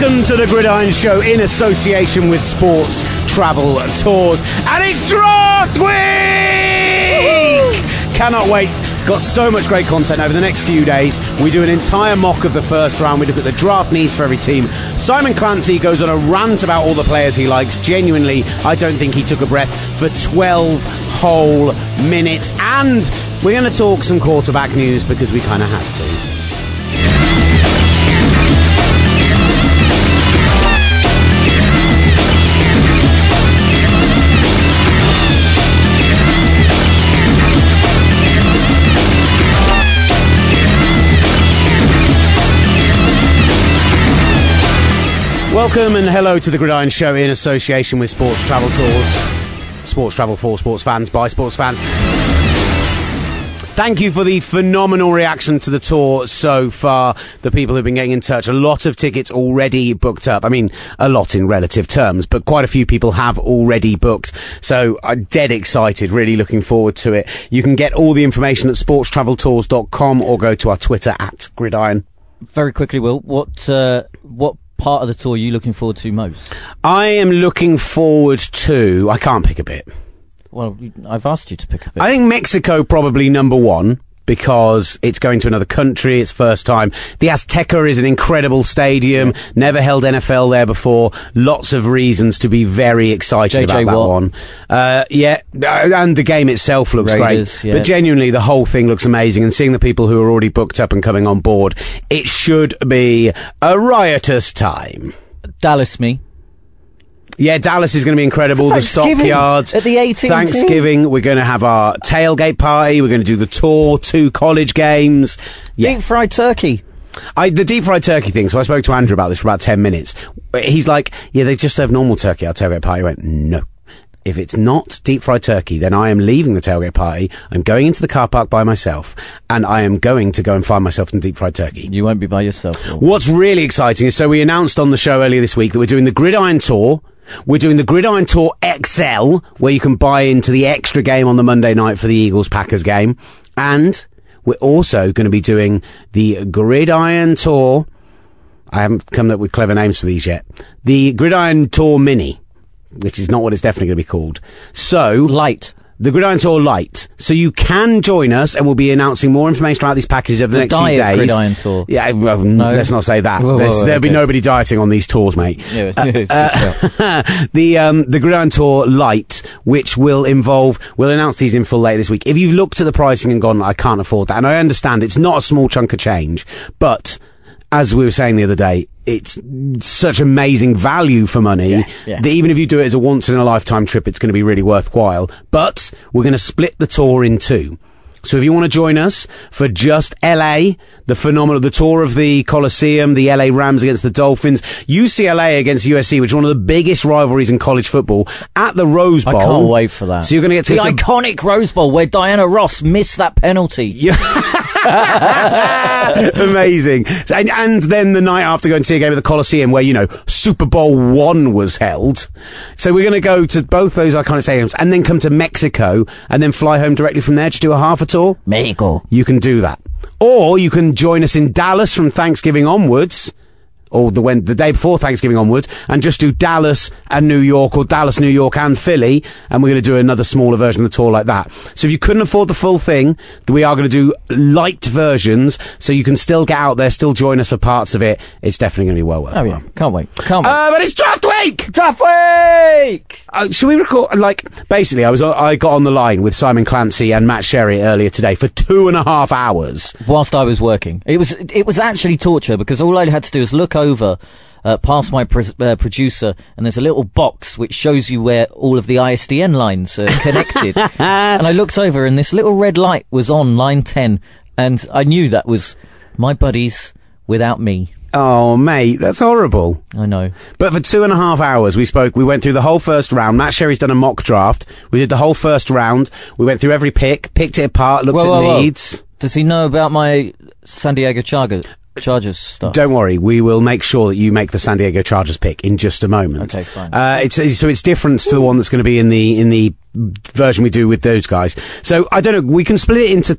Welcome to the Gridiron Show in association with Sports Travel Tours. And it's draft week! Cannot wait. Got so much great content over the next few days. We do an entire mock of the first round. We look at the draft needs for every team. Simon Clancy goes on a rant about all the players he likes. Genuinely, I don't think he took a breath for 12 whole minutes. And we're going to talk some quarterback news because we kind of have to. Welcome and hello to the Gridiron Show in association with Sports Travel Tours. Sports Travel for sports fans by sports fans. Thank you for the phenomenal reaction to the tour so far. The people who've been getting in touch, a lot of tickets already booked up. I mean, a lot in relative terms, but quite a few people have already booked. So I'm dead excited, really looking forward to it. You can get all the information at sportstraveltours.com or go to our Twitter at Gridiron. Very quickly, Will, what uh, what part of the tour are you looking forward to most? I am looking forward to, I can't pick a bit. Well, I've asked you to pick a bit. I think Mexico probably number one because it's going to another country. It's first time. The Azteca is an incredible stadium. Never held NFL there before. Lots of reasons to be very excited about that Watt. one. Uh, yeah, uh, and the game itself looks Raiders, great. yeah. But genuinely, the whole thing looks amazing. And seeing the people who are already booked up and coming on board, it should be a riotous time. Dallas, me. Yeah, Dallas is going to be incredible. The Thanksgiving stockyards. at the 18th. Thanksgiving, we're going to have our tailgate party. We're going to do the tour, two college games. Yeah, Deep fried turkey. I, the deep fried turkey thing. So I spoke to Andrew about this for about ten minutes. He's like, "Yeah, they just serve normal turkey at our tailgate party." I went, "No." If it's not deep fried turkey, then I am leaving the tailgate party. I'm going into the car park by myself, and I am going to go and find myself some deep fried turkey. You won't be by yourself. Will. What's really exciting is so we announced on the show earlier this week that we're doing the Gridiron Tour. We're doing the Gridiron Tour XL, where you can buy into the extra game on the Monday night for the Eagles Packers game. And we're also going to be doing the Gridiron Tour. I haven't come up with clever names for these yet. The Gridiron Tour Mini, which is not what it's definitely going to be called. So, Light. The Gridiron Tour Light. So you can join us, and we'll be announcing more information about these packages over the, The next few days. Gridiron Tour. Yeah, well, let's not say that. Whoa, whoa, whoa, there'll be okay. nobody dieting on these tours, mate. Yeah, Uh, shout. the um, the Gridiron Tour Light, which will involve, we'll announce these in full later this week. If you've looked at the pricing and gone, I can't afford that, and I understand it's not a small chunk of change, but as we were saying the other day, it's such amazing value for money Yeah, yeah. that even if you do it as a once in a lifetime trip, it's going to be really worthwhile. But we're going to split the tour in two. So if you want to join us for just LA, the phenomenal, the tour of the Coliseum, the LA Rams against the Dolphins, UCLA against USC, which is one of the biggest rivalries in college football at the Rose Bowl. I can't wait for that. So you're going to get to the go to iconic Rose Bowl where Diana Ross missed that penalty. Yeah. Amazing. And, and then the night after going to see a game at the Coliseum where, you know, Super Bowl one was held. So we're going to go to both those iconic stadiums and then come to Mexico and then fly home directly from there to do a half a tour. Mexico. You can do that. Or you can join us in Dallas from Thanksgiving onwards. Or the when the day before Thanksgiving onwards, and just do Dallas and New York, or Dallas, New York, and Philly, and we're going to do another smaller version of the tour like that. So if you couldn't afford the full thing, we are going to do light versions, so you can still get out there, still join us for parts of it. It's definitely going to be well worth. Oh yeah, can't wait. Can't wait. Uh, but it's draft week. Draft week. Uh, should we record? Like, basically, I was I got on the line with Simon Clancy and Matt Sherry earlier today for two and a half hours. whilst I was working. It was it was actually torture because all I had to do was look over uh, past my uh, producer, and there's a little box which shows you where all of the ISDN lines are connected. and I looked over, and this little red light was on line ten, and I knew that was my buddies without me. Oh, mate, that's horrible. I know. But for two and a half hours, we spoke. We went through the whole first round. Matt Sherry's done a mock draft. We did the whole first round. We went through every pick, picked it apart, looked Whoa, at whoa, whoa. needs. Does he know about my San Diego Charger, Chargers stuff? Don't worry, we will make sure that you make the San Diego Chargers pick in just a moment. Okay, fine. Uh, it's so it's different to the one that's going to be in the in the version we do with those guys. So I don't know. We can split it into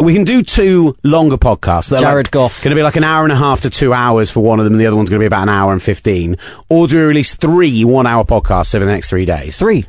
we can do two longer podcasts. They're Jared like, Goff. Going to be like an hour and a half to two hours for one of them, and the other one's going to be about an hour and 15. Or do we release three one hour podcasts over the next three days? Three.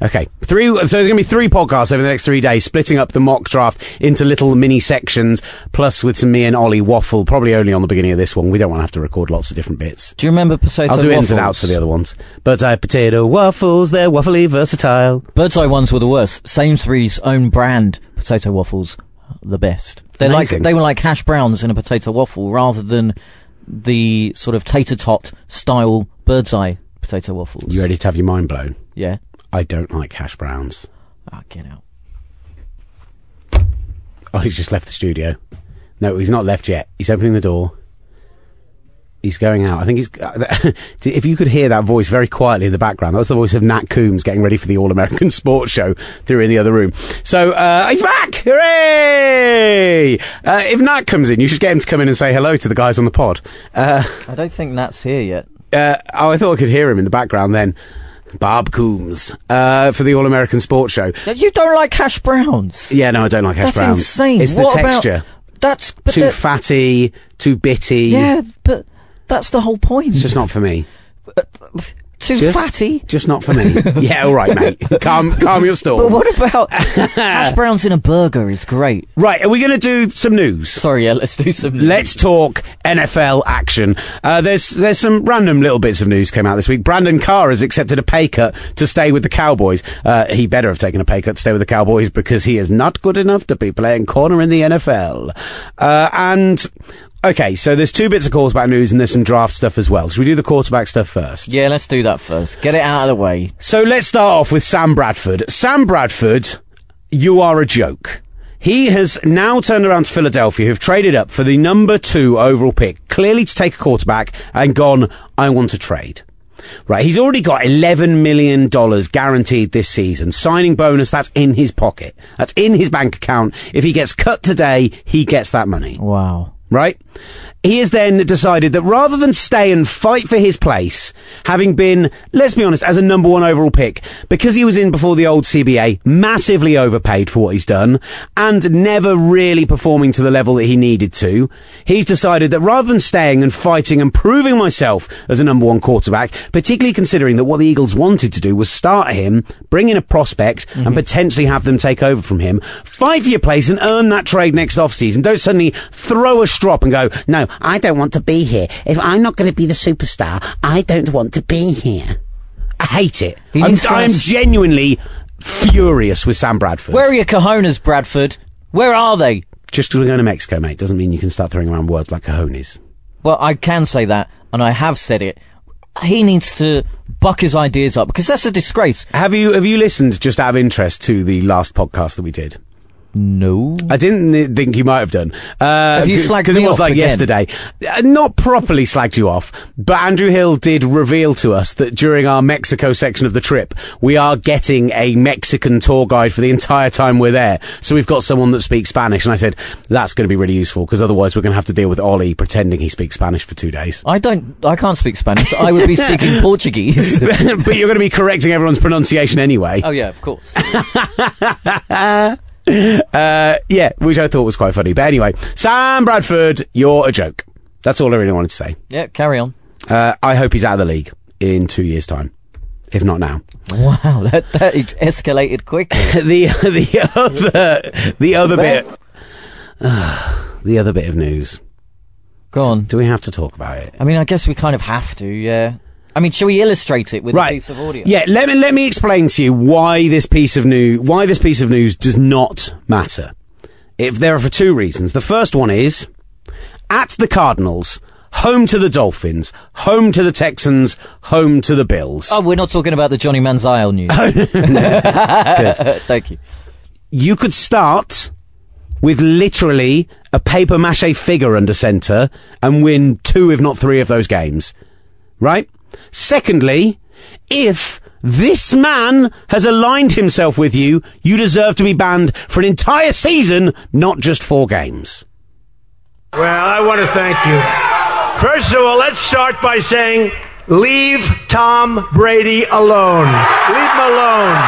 Okay, three. So there's going to be three podcasts over the next three days, splitting up the mock draft into little mini sections, plus with some me and Ollie waffle. Probably only on the beginning of this one. We don't want to have to record lots of different bits. Do you remember potato I'll do ins and outs for the other ones. But uh, potato waffles, they're waffly versatile. Bird's eye ones were the worst. Sainsbury's own brand potato waffles, the best. They're Amazing. like they were like hash browns in a potato waffle rather than the sort of tater tot style bird's eye potato waffles. You ready to have your mind blown? Yeah. I don't like hash browns. Ah, get out. Oh, he's just left the studio. No, he's not left yet. He's opening the door. He's going out. I think he's. if you could hear that voice very quietly in the background, that was the voice of Nat Coombs getting ready for the All American Sports Show through in the other room. So uh, he's back! Hooray! Uh, if Nat comes in, you should get him to come in and say hello to the guys on the pod. Uh, I don't think Nat's here yet. uh, oh, I thought I could hear him in the background then. Bob Coombs uh, for the All American Sports Show. You don't like hash browns? Yeah, no, I don't like hash That's browns. insane. It's the What about- texture. That's but too that- fatty, too bitty. Yeah, but that's the whole point. It's just not for me. Too Just, fatty. Just not for me. yeah, all right, mate. Calm, calm your storm. But what about hash browns in a burger? Is great. Right, are we going to do some news? Sorry, yeah. Let's do some. Let's talk NFL action. Uh, there's there's some random little bits of news came out this week. Brandon Carr has accepted a pay cut to stay with the Cowboys. Uh, he better have taken a pay cut to stay with the Cowboys because he is not good enough to be playing corner in the NFL. Uh, and okay, so there's two bits of quarterback news and there's some draft stuff as well. Should we do the quarterback stuff first? Yeah, let's do that first. Get it out of the way. So let's start off with Sam Bradford. Sam Bradford, you are a joke. He has now turned around to Philadelphia, who've traded up for the number two overall pick, clearly to take a quarterback, and gone, I want to trade. Right, he's already got $11 million guaranteed this season. Signing bonus, that's in his pocket. That's in his bank account. If he gets cut today, he gets that money Wow. Right? He has then decided that rather than stay and fight for his place, having been, let's be honest, as a number one overall pick, because he was in before the old CBA, massively overpaid for what he's done, and never really performing to the level that he needed to, he's decided that rather than staying and fighting and proving myself as a number one quarterback, particularly considering that what the Eagles wanted to do was start him, bring in a prospect, and mm-hmm. potentially have them take over from him, fight for your place and earn that trade next offseason. Don't suddenly throw a strop and go, no, I don't want to be here. If I'm not going to be the superstar, I don't want to be here. I hate it. I'm, I'm genuinely furious with Sam Bradford. Where are your cojones, Bradford? Where are they? Just because we're going to Mexico, mate, doesn't mean you can start throwing around words like cojones. Well, I can say that, and I have said it. He needs to buck his ideas up because that's a disgrace. Have you have you listened just out of interest to the last podcast that we did? No. I didn't think you might have done. Uh, Have you slagged Because it was like again? yesterday. Uh, not properly slagged you off, but Andrew Hill did reveal to us that during our Mexico section of the trip, we are getting a Mexican tour guide for the entire time we're there. So we've got someone that speaks Spanish. And I said, that's going to be really useful because otherwise we're going to have to deal with Ollie pretending he speaks Spanish for two days. I don't. I can't speak Spanish. I would be speaking Portuguese. but you're going to be correcting everyone's pronunciation anyway. oh yeah, of course. Uh, yeah, which I thought was quite funny. But anyway, Sam Bradford, you're a joke. That's all I really wanted to say. Yeah, carry on. Uh, I hope he's out of the league in two years' time, if not now. Wow, that that escalated quickly. the the other the other bit the other bit of news. Go on. Do we have to talk about it? I mean, I guess we kind of have to. Yeah. I mean, shall we illustrate it with a piece of audio? Yeah, let me let me explain to you why this piece of news why this piece of news does not matter. If there are for two reasons. The first one is at the Cardinals, home to the Dolphins, home to the Texans, home to the Bills. Oh, we're not talking about the Johnny Manziel news. Good. Thank you. you could start with literally a paper mache figure under centre and win two, if not three, of those games. Right? Secondly, if this man has aligned himself with you, you deserve to be banned for an entire season, not just four games. Well, I want to thank you. First of all, let's start by saying, leave Tom Brady alone. Leave him alone.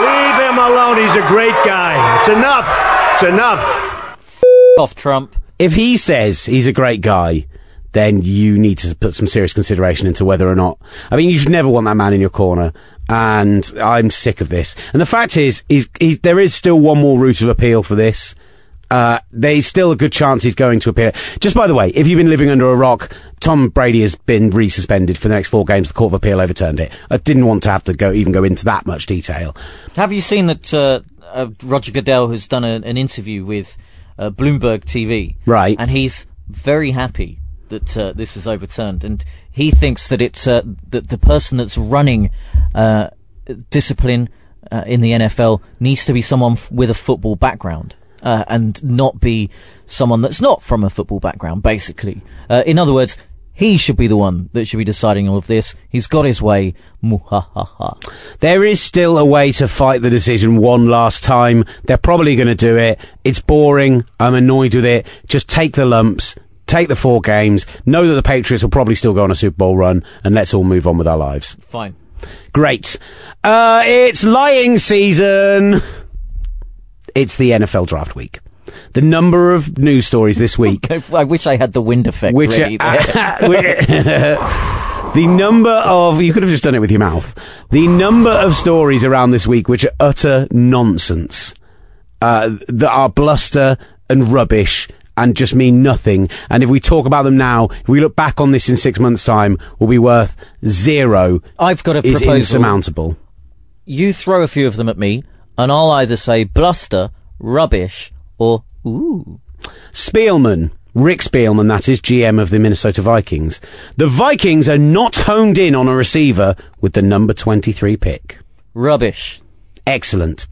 Leave him alone. He's a great guy. It's enough. It's enough. Off Trump. If he says he's a great guy, then you need to put some serious consideration into whether or not. I mean, you should never want that man in your corner. And I'm sick of this. And the fact is, is, is there is still one more route of appeal for this. Uh, there's still a good chance he's going to appear. Just by the way, if you've been living under a rock, Tom Brady has been resuspended for the next four games. The Court of Appeal overturned it. I didn't want to have to go even go into that much detail. Have you seen that uh, uh, Roger Goodell has done a, an interview with uh, Bloomberg TV? Right. And he's very happy that uh, this was overturned, and he thinks that it's uh, that the person that's running uh, discipline uh, in the NFL needs to be someone f- with a football background. Uh, and not be someone that's not from a football background, basically. Uh, in other words, he should be the one that should be deciding all of this. He's got his way. There is still a way to fight the decision one last time. They're probably going to do it. It's boring. I'm annoyed with it. Just take the lumps. Take the four games. Know that the Patriots will probably still go on a Super Bowl run, and let's all move on with our lives. Fine. Great. Uh, it's lying season. It's the NFL draft week. The number of news stories this week I wish I had the wind effect which ready uh, the number of you could have just done it with your mouth. The number of stories around this week which are utter nonsense, uh, that are bluster and rubbish and just mean nothing. And if we talk about them now, if we look back on this in six months' time, will be worth zero. I've got a is proposal. insurmountable. You throw a few of them at me, and I'll either say bluster, rubbish, or ooh. Spielman. Rick Spielman, that is GM of the Minnesota Vikings. The Vikings are not honed in on a receiver with the number 23 pick. Rubbish. Excellent.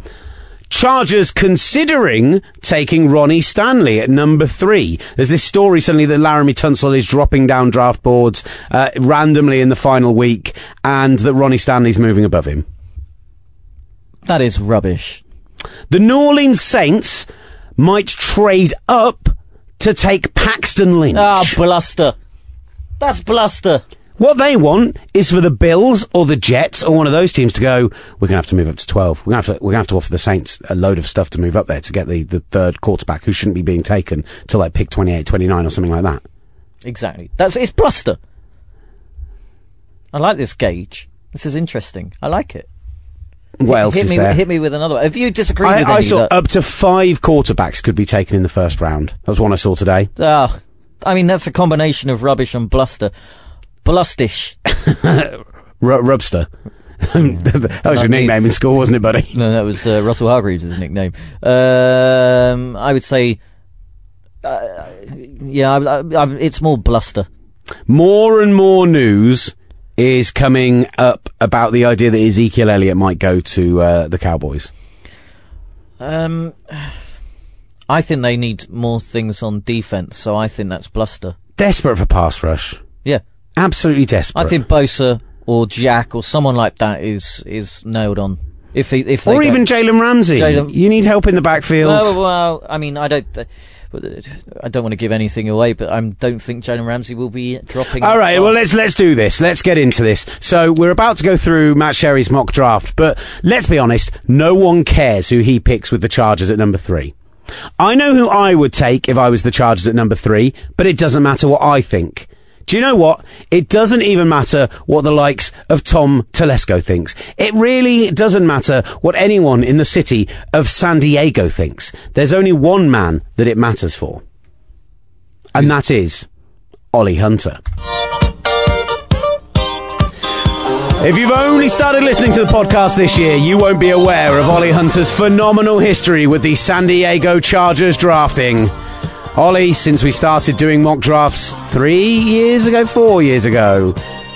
Chargers considering taking Ronnie Stanley at number three. There's this story suddenly that Laremy Tunsil is dropping down draft boards uh, randomly in the final week, and that Ronnie Stanley's moving above him. That is rubbish. The New Orleans Saints might trade up to take Paxton Lynch. Ah, bluster. That's bluster. What they want is for the Bills or the Jets or one of those teams to go. We're going to have to move up to twelve. We're going to have to. We're going to have to offer the Saints a load of stuff to move up there to get the, the third quarterback who shouldn't be being taken to like pick 28, 29 or something like that. Exactly. That's it's bluster. I like this gauge. This is interesting. I like it. What else hit is me, there? Hit me with another one. Have you disagreed with I, I any saw that- up to five quarterbacks could be taken in the first round. That was one I saw today. Ah, I mean, that's a combination of rubbish and bluster. Blustish. R- Rubster. that was your nickname in school, wasn't it, buddy? No, that was uh, Russell Hargreaves' nickname. Um, I would say, uh, yeah, I, I, I, it's more bluster. More and more news is coming up about the idea that Ezekiel Elliott might go to uh, the Cowboys. Um, I think they need more things on defense, so I think that's bluster. Desperate for pass rush. Absolutely desperate. I think Bosa or Jack or someone like that is is nailed on. If he, if they or even Jalen Ramsey. Jalen- You need help in the backfield. Well, well, I mean, I don't. Uh, I don't want to give anything away, but I don't think Jalen Ramsey will be dropping. All right, far. well let's let's do this. Let's get into this. So we're about to go through Matt Sherry's mock draft, but let's be honest, no one cares who he picks with the Chargers at number three. I know who I would take if I was the Chargers at number three, but it doesn't matter what I think. Do you know what? It doesn't even matter what the likes of Tom Telesco thinks. It really doesn't matter what anyone in the city of San Diego thinks. There's only one man that it matters for. And that is Ollie Hunter. If you've only started listening to the podcast this year, you won't be aware of Ollie Hunter's phenomenal history with the San Diego Chargers drafting. Ollie, since we started doing mock drafts three years ago, four years ago.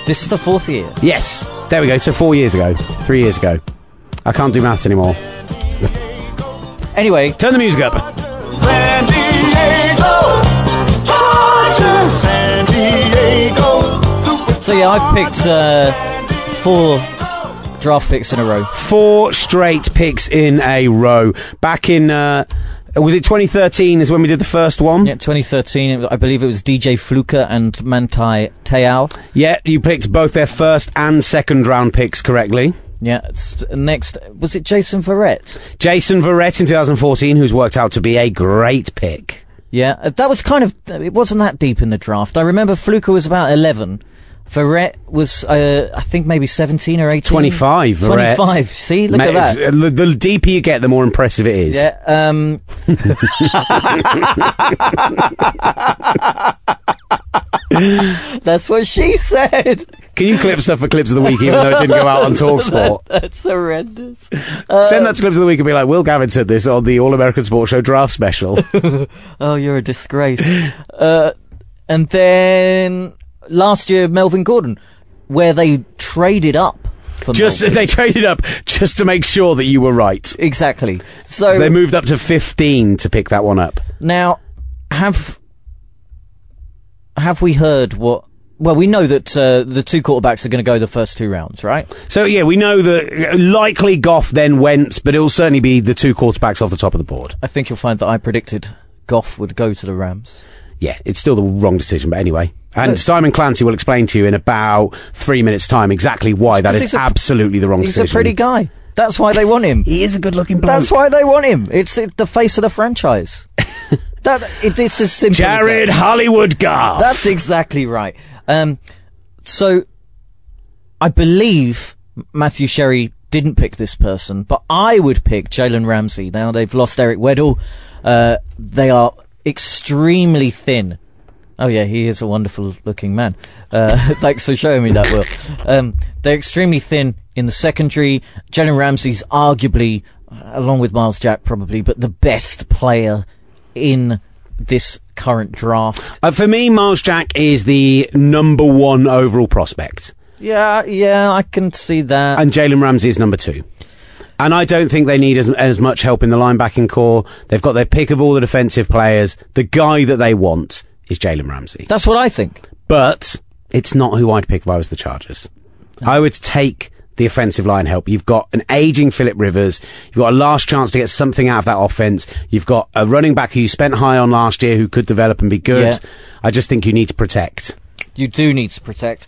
this is the fourth year. Yes, there we go. So four years ago, three years ago. I can't do maths anymore. Anyway, Turn the music up. San Diego Chargers. San Diego so yeah, I've picked uh, four draft picks in a row. Four straight picks in a row. Back in, uh, was it 2013 is when we did the first one? Yeah, 2013. I believe it was DJ Fluker and Manti Te'o. Yeah, you picked both their first and second round picks correctly. Yeah. Next, was it Jason Verrett? Jason Verrett in 2014, who's worked out to be a great pick. Yeah, uh, that was kind of. It wasn't that deep in the draft. I remember Fluker was about 11. Verrett was, uh, I think, maybe 17 or 18. 25, 25. See, look at that. Uh, the, the deeper you get, the more impressive it is. Yeah. Um... That's what she said. Can you clip stuff for clips of the week, even though it didn't go out on Talksport? that, that's horrendous. Um, Send that to clips of the week and be like, Will Gavin said this on the All American Sports Show draft special. oh, you're a disgrace. Uh, and then last year, Melvin Gordon, where they traded up. For just Melvin. they traded up just to make sure that you were right. exactly. So, So they moved up to 15 to pick that one up. now, have have we heard what? Well, we know that uh, the two quarterbacks are going to go the first two rounds, right? So yeah, we know that uh, likely Goff then went, but it will certainly be the two quarterbacks off the top of the board. I think you'll find that I predicted Goff would go to the Rams. Yeah, it's still the wrong decision, but anyway. And Good. Simon Clancy will explain to you in about three minutes' time exactly why that is a- absolutely the wrong He's decision. He's a pretty guy. That's why they want him. He is a good-looking bloke. That's why they want him. It's it, the face of the franchise. that it, it's as simple. Jared that. Hollywood Goff. That's exactly right. Um, so I believe Matthew Sherry didn't pick this person, but I would pick Jalen Ramsey. Now they've lost Eric Weddle. Uh, they are extremely thin. Oh yeah, he is a wonderful looking man. Uh, thanks for showing me that, Will. Um, they're extremely thin in the secondary. Jalen Ramsey's arguably, uh, along with Myles Jack probably, but the best player in this current draft. Uh, for me, Myles Jack is the number one overall prospect, Yeah, yeah, I can see that. and Jalen Ramsey is number two. And I don't think they need as, as much help in the linebacking core. They've got their pick of all the defensive players. The guy that they want is Jalen Ramsey. That's what I think. But it's not who I'd pick if I was the Chargers. I would take the offensive line help. You've got an aging Philip Rivers. You've got a last chance to get something out of that offense. You've got a running back who you spent high on last year who could develop and be good. Yeah. I just think you need to protect. You do need to protect.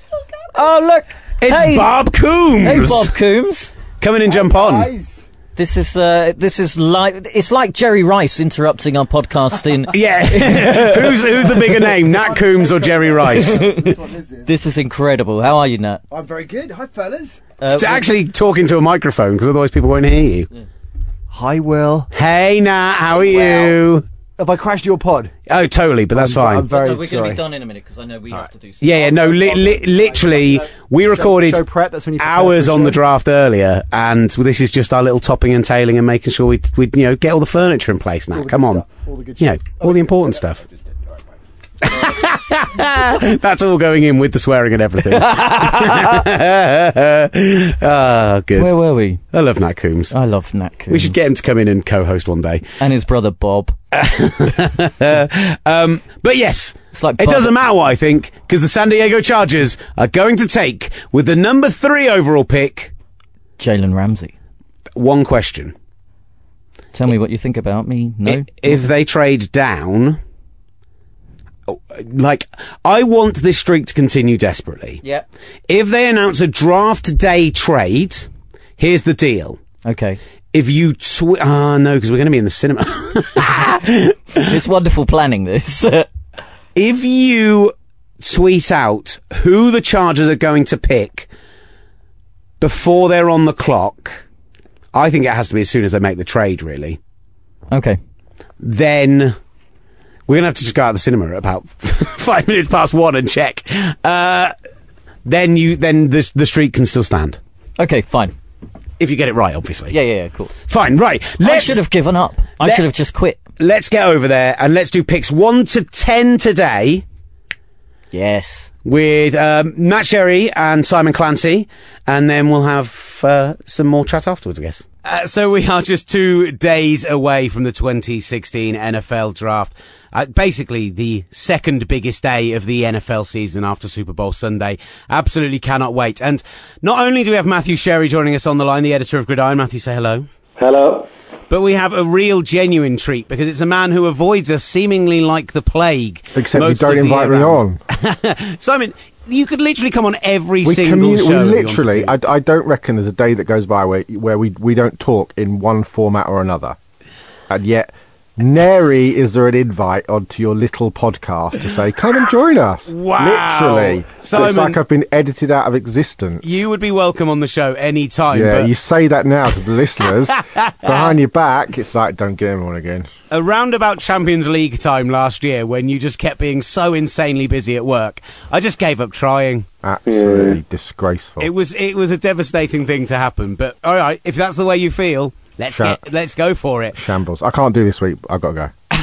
Oh look, It's hey, Bob Coombs. Hey, Bob Coombs. Come in and jump on. Guys, This is uh, this is like it's like Jerry Rice interrupting our podcast in. Yeah. who's who's the bigger name, Nat Coombs or Jerry Rice? what is this? This is incredible. How are you, Nat? I'm very good. Hi, fellas. Uh, It's actually talking to a microphone because otherwise people won't hear you. Hi, Will. Hey Nat, how are you? Have I crashed your pod? Oh, totally, but that's I'm, fine. I'm very no, we're going to be done in a minute because I know we have to do. Something. Yeah, yeah, no, li- li- literally, we recorded show prep, that's when you hours on the draft earlier, and this is just our little topping and tailing and making sure we, we you know, get all the furniture in place now. Come on. stuff, all the good You know, shit. all the important stuff. That's all going in with the swearing and everything. Ah, good. Where were we? I love Nat Coombs. I love Nat Coombs. we should get him to come in and co-host one day. and his brother Bob. Um, but yes, like it doesn't matter what I think because the San Diego Chargers are going to take with the number three overall pick. Jalen Ramsey. One question: Tell me what you think about me. No. If they trade down, oh, like I want this streak to continue desperately. yeah. If they announce a draft day trade, here's the deal. Okay. If you tweet, ah no, because we're going to be in the cinema. it's wonderful planning. This. if you tweet out who the Chargers are going to pick before they're on the clock, I think it has to be as soon as they make the trade, really. okay. Then we're going to have to just go out of the cinema at about five minutes past one and check. Uh, then you, then the, the streak can still stand. Okay. Fine. If you get it right, obviously. Yeah. Yeah. yeah of course. Fine, right. I Let's, should have given up. I Let- should have just quit. let's get over there and let's do picks one to ten today. Yes. with um, Matt Sherry and Simon Clancy, and then we'll have uh, some more chat afterwards, I guess. Uh, so we are just two days away from the 2016 NFL draft. Uh, basically, the second biggest day of the NFL season after Super Bowl Sunday. Absolutely cannot wait. And not only do we have Matthew Sherry joining us on the line, the editor of Gridiron. Matthew, say hello. Hello. But we have a real genuine treat because it's a man who avoids us seemingly like the plague. Except you don't invite me on. Simon, you could literally come on every We, single commu- show. we if you wanted literally, I, I don't reckon there's a day that goes by where where we we don't talk in one format or another, and yet. Nary is there an invite onto your little podcast to say, come and join us. Wow. Literally. Simon- it's like I've been edited out of existence. you would be welcome on the show any time. yeah, but you say that now to the listeners. Behind your back, it's like, don't get everyone again. around about Champions League time last year, when you just kept being so insanely busy at work, I just gave up trying. Absolutely disgraceful. It was it was a devastating thing to happen. But all right, if that's the way you feel, let's Sha- get let's go for it. Shambles. I can't do this week. I've got to go.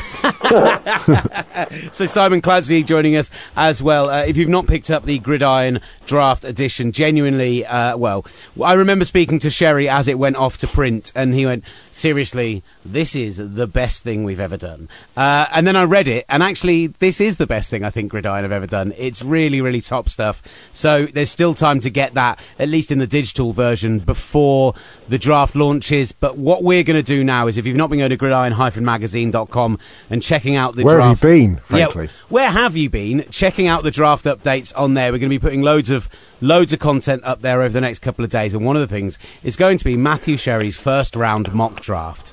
So Simon Clancy joining us as well. Uh, if you've not picked up the Gridiron Draft Edition, genuinely, uh, well, I remember speaking to Sherry as it went off to print, and he went, "Seriously, this is the best thing we've ever done." Uh, and then I read it, and actually, this is the best thing I think Gridiron have ever done. It's really, really top stuff. So there's still time to get that, at least in the digital version, before the draft launches. But what we're going to do now is, if you've not been going to gridiron-magazine.com and checking out the Where have you been, frankly? yeah, where have you been? Checking out the draft updates on there. We're going to be putting loads of loads of content up there over the next couple of days, and one of the things is going to be Matthew Sherry's first round mock draft.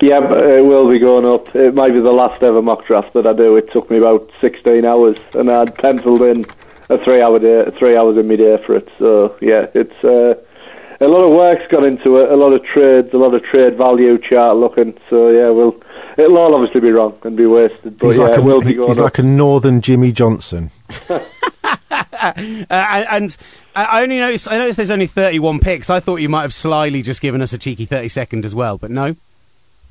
Yeah, it will be going up. It might be the last ever mock draft that I do. It took me about 16 hours, and I'd penciled in a three-hour day, three hours in my day for it. So yeah, it's uh, a lot of work's gone into it, a lot of trades, a lot of trade value chart looking. So yeah, we'll it'll all obviously be wrong and be wasted, but He's, yeah, like, it will be going he's up. like a northern Jimmy Johnson. Uh, and and I only noticed I noticed there's only 31 picks. I thought you might have slyly just given us a cheeky 30 second as well, but no.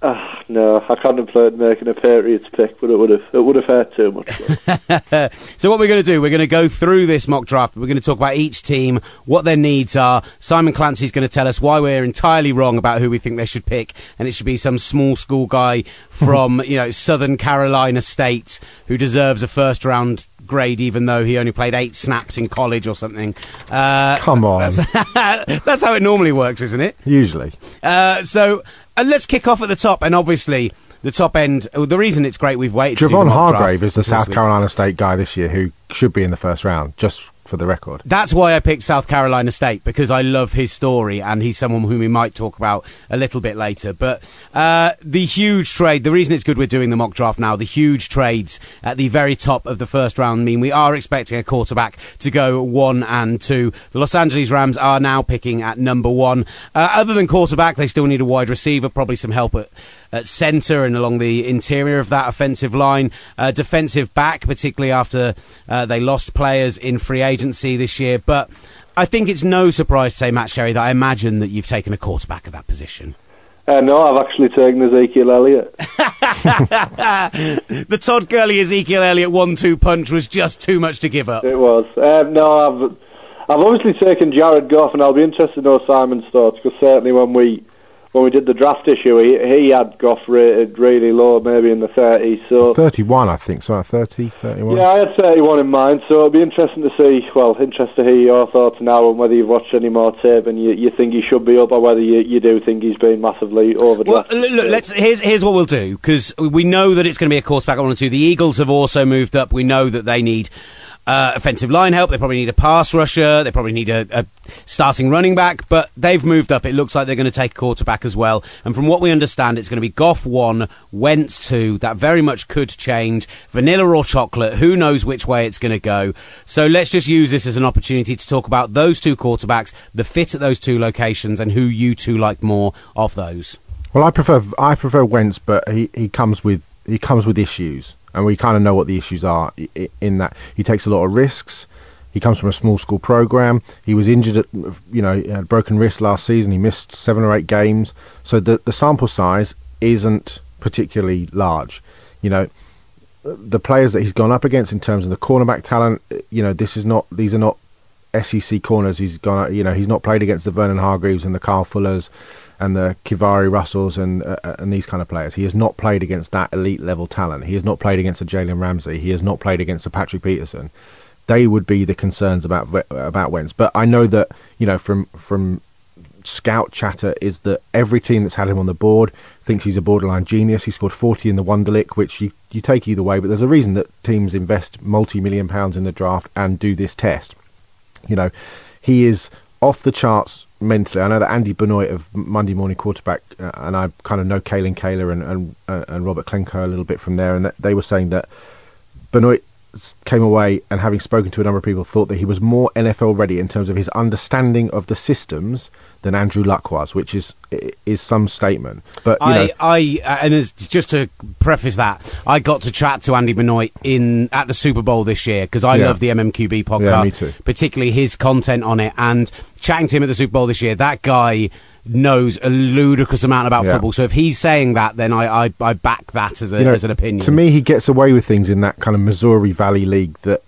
Ah, no, I contemplated making a Patriots pick, but it would have it would have hurt too much. So what we're going to do, we're going to go through this mock draft. We're going to talk about each team, what their needs are. Simon Clancy's going to tell us why we're entirely wrong about who we think they should pick, and it should be some small school guy from you know Southern Carolina State who deserves a first round grade, even though he only played eight snaps in college or something. Uh, Come on. that's how it normally works, isn't it? Usually. Uh, so uh, let's kick off at the top, and obviously the top end. uh, The reason it's great we've waited. to do the Javon mock draft Hargrave is the South. Carolina State guy this year who should be in the first round, just for the record. That's why I picked South Carolina State because I love his story and he's someone whom we might talk about a little bit later. But uh, the huge trade, the reason it's good we're doing the mock draft now, the huge trades at the very top of the first round mean we are expecting a quarterback to go one and two. The Los Angeles Rams are now picking at number one. Uh, other than quarterback, they still need a wide receiver, probably some help at at centre and along the interior of that offensive line. Uh, defensive back, particularly after uh, they lost players in free agency this year. But I think it's no surprise to say, Matt Sherry, that I imagine that you've taken a quarterback at that position. uh, no, I've actually taken Ezekiel Elliott. The Todd Gurley Ezekiel Elliott one-two punch was just too much to give up. It was. Um, no, I've I've obviously taken Jared Goff, and I'll be interested to know Simon's thoughts because certainly when we when we did the draft issue, he, he had Goff rated uh, really low, maybe in the 30s. So 31, I think. So uh, 30, 31. yeah, I had 31 in mind. So it'll be interesting to see. Well, interested to hear your thoughts now and whether you've watched any more tape and you, you think he should be up, or whether you, you do think he's been massively Well, overdrafted. look, look, let's here's here's what we'll do because we know that it's going to be a quarterback at one or two. The Eagles have also moved up. We know that they need uh, offensive line help. They probably need a pass rusher. They probably need a, a starting running back. But they've moved up. It looks like they're going to take a quarterback as well. And from what we understand, it's going to be Goff one, Wentz two. That very much could change. Vanilla or chocolate. Who knows which way it's going to go? So let's just use this as an opportunity to talk about those two quarterbacks, the fit at those two locations, and who you two like more of those. Well, I prefer I prefer Wentz, but he, he comes with he comes with issues, and we kind of know what the issues are. In that he takes a lot of risks. He comes from a small school program. He was injured at you know had broken wrist last season. He missed seven or eight games, so the the sample size isn't particularly large. You know, the players that he's gone up against in terms of the cornerback talent. You know, this is not these are not SEC corners. He's gone, you know, he's not played against the Vernon Hargreaves and the Carl Fullers and the Kivari Russells and uh, and these kind of players. He has not played against that elite level talent. He has not played against a Jalen Ramsey. He has not played against a Patrick Peterson. They would be the concerns about about Wentz. But I know that you know from from scout chatter is that every team that's had him on the board thinks he's a borderline genius. He scored 40 in the Wonderlic, which you, you take either way, but there's a reason that teams invest multi-million pounds in the draft and do this test. You know, he is off the charts mentally. I know that Andy Benoit of Monday Morning Quarterback, uh, and I kind of know Kalyn Kahler and and, uh, and Robert Klemko a little bit from there, and they were saying that Benoit came away and having spoken to a number of people thought that he was more NFL ready in terms of his understanding of the systems than Andrew Luck was, which is is some statement. But you know, I, I, uh, and as, just to preface that, I got to chat to Andy Benoit in at the Super Bowl this year because I Yeah. love the MMQB podcast, Yeah, me too. particularly his content on it. And chatting to him at the Super Bowl this year, that guy knows a ludicrous amount about Yeah. football. So if he's saying that, then I, I, I back that as, a, you know, as an opinion. To me, he gets away with things in that kind of Missouri Valley League that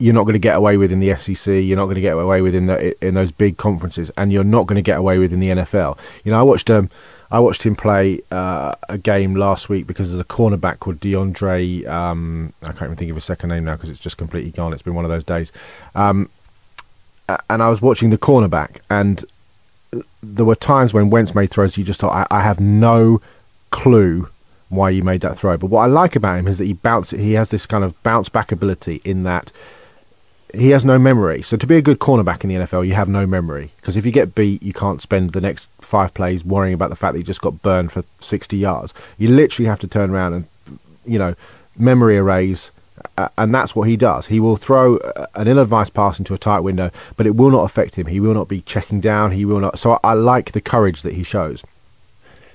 you're not going to get away with in the SEC. You're not going to get away with in the, in those big conferences, and you're not going to get away with in the NFL. You know, I watched um, I watched him play uh, a game last week because there's a cornerback called DeAndre. Um, I can't even think of his second name now because it's just completely gone. It's been one of those days. Um, and I was watching the cornerback, and there were times when Wentz made throws you just thought, I, I have no clue why you made that throw. But what I like about him is that he bounce he has this kind of bounce back ability in that he has no memory. So to be a good cornerback in the NFL, you have no memory because if you get beat, you can't spend the next five plays worrying about the fact that you just got burned for 60 yards. You literally have to turn around and you know memory erase. Uh, and that's what he does. He will throw an ill-advised pass into a tight window, but it will not affect him. He will not be checking down. He will not. So I, I like the courage that he shows.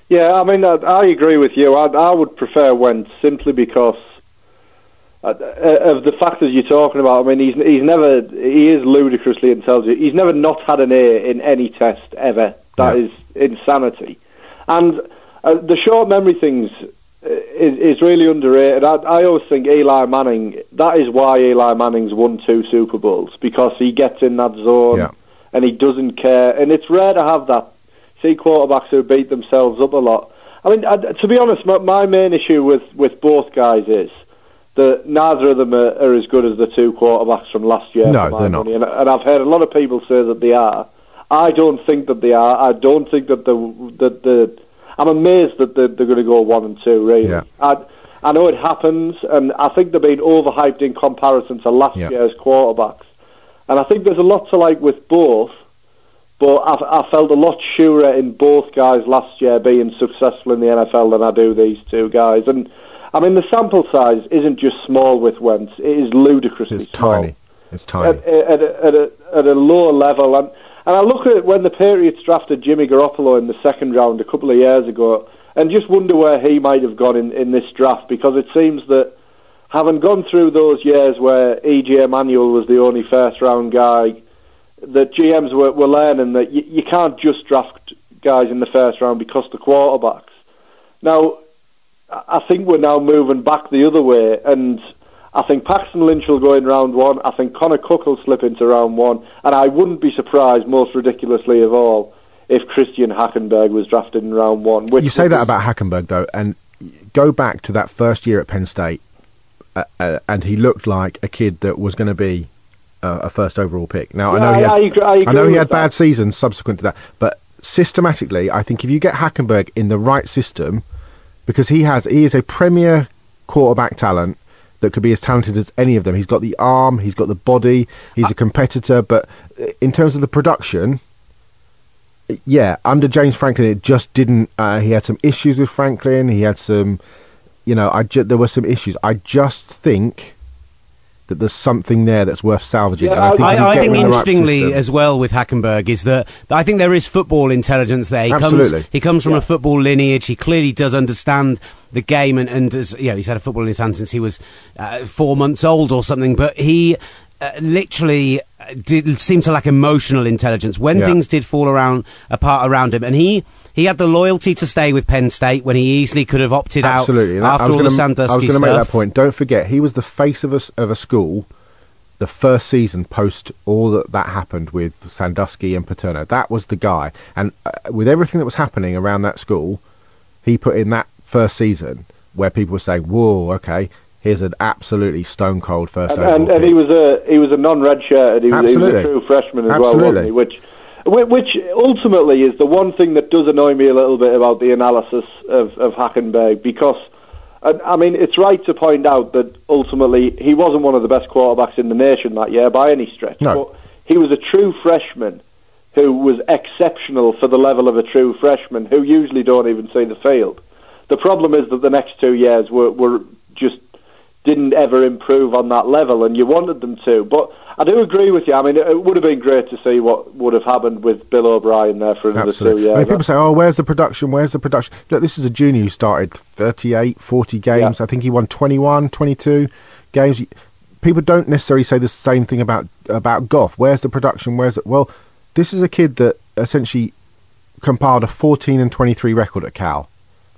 Yeah, I mean, I, I agree with you. I, I would prefer Wentz simply because of the factors you're talking about. I mean, he's he's never he is ludicrously intelligent. He's never not had an A in any test ever. That Yeah. is insanity. And uh, the short memory things uh, is, is really underrated. I, I always think Eli Manning. That is why Eli Manning's won two Super Bowls because he gets in that zone Yeah. and he doesn't care. And it's rare to have that. See quarterbacks who beat themselves up a lot. I mean, I, to be honest, my, my main issue with, with both guys is that neither of them are, are as good as the two quarterbacks from last year. No, they're not. And, and I've heard a lot of people say that they are. I don't think that they are. I don't think that the that the. I'm amazed that they're, they're going to go one and two. Really, Yeah. I, I know it happens, and I think they've been overhyped in comparison to last Yeah. year's quarterbacks. And I think there's a lot to like with both, but I, I felt a lot surer in both guys last year being successful in the NFL than I do these two guys. And I mean, the sample size isn't just small with Wentz; it is ludicrously It's small tiny. It's tiny. at, at, a, at, a, at a lower level. And, and I look at when the Patriots drafted Jimmy Garoppolo in the second round a couple of years ago and just wonder where he might have gone in, in this draft because it seems that having gone through those years where E.J. Manuel was the only first round guy, that GMs were, were learning that you, you can't just draft guys in the first round because the quarterbacks. Now, I I think we're now moving back the other way, and I think Paxton Lynch will go in round one. I think Connor Cook will slip into round one, and I wouldn't be surprised, most ridiculously of all, if Christian Hackenberg was drafted in round one. Which You say would that about Hackenberg though, and go back to that first year at Penn State, uh, uh, and he looked like a kid that was going to be uh, a first overall pick. Now I know he had, I agree- I agree know he had that. bad seasons subsequent to that, but systematically, I think if you get Hackenberg in the right system, because he has he is a premier quarterback talent that could be as talented as any of them. He's got the arm, he's got the body, he's a competitor, but uh, in terms of the production, yeah, under James Franklin, it just didn't. Uh, he had some issues with Franklin. He had some, you know, I ju- there were some issues. I just think that there's something there that's worth salvaging. Yeah, and I think, I- I, I think him in the right interestingly as well with Hackenberg is that I think there is football intelligence there. He Absolutely. comes he comes from a football lineage. He clearly does understand the game and and as, you know he's had a football in his hand since he was uh, four months old or something. But he. Uh, literally uh, did seem to lack emotional intelligence when Yeah. things did fall around apart around him, and he he had the loyalty to stay with Penn State when he easily could have opted absolutely. out And I- after was all gonna, the I was going to make that point. Don't forget, he was the face of a s- of a school. The first season post all that that happened with Sandusky and Paterno, that was the guy. And uh, with everything that was happening around that school, he put in that first season where people were saying, "Whoa, okay, here's an absolutely stone cold first and, and, and he was a he was a non-red shirt. He was, he was a true freshman as well, wasn't he? Which Whi- Which ultimately is the one thing that does annoy me a little bit about the analysis of, of Hackenberg because, I mean, it's right to point out that ultimately he wasn't one of the best quarterbacks in the nation that year by any stretch. No. But he was a true freshman who was exceptional for the level of a true freshman who usually don't even see the field. The problem is that the next two years were, were just didn't ever improve on that level, and you wanted them to. But I do agree with you. I mean, it, it would have been great to see what would have happened with Bill O'Brien there for another Absolutely. two I mean, people say, oh, where's the production? Where's the production? Look, this is a junior who started 38, 40 games. Yeah. I think he won 21, 22 games. People don't necessarily say the same thing about about Goff. Where's the production? Where's it? Well, this is a kid that essentially compiled a 14 and 23 record at Cal,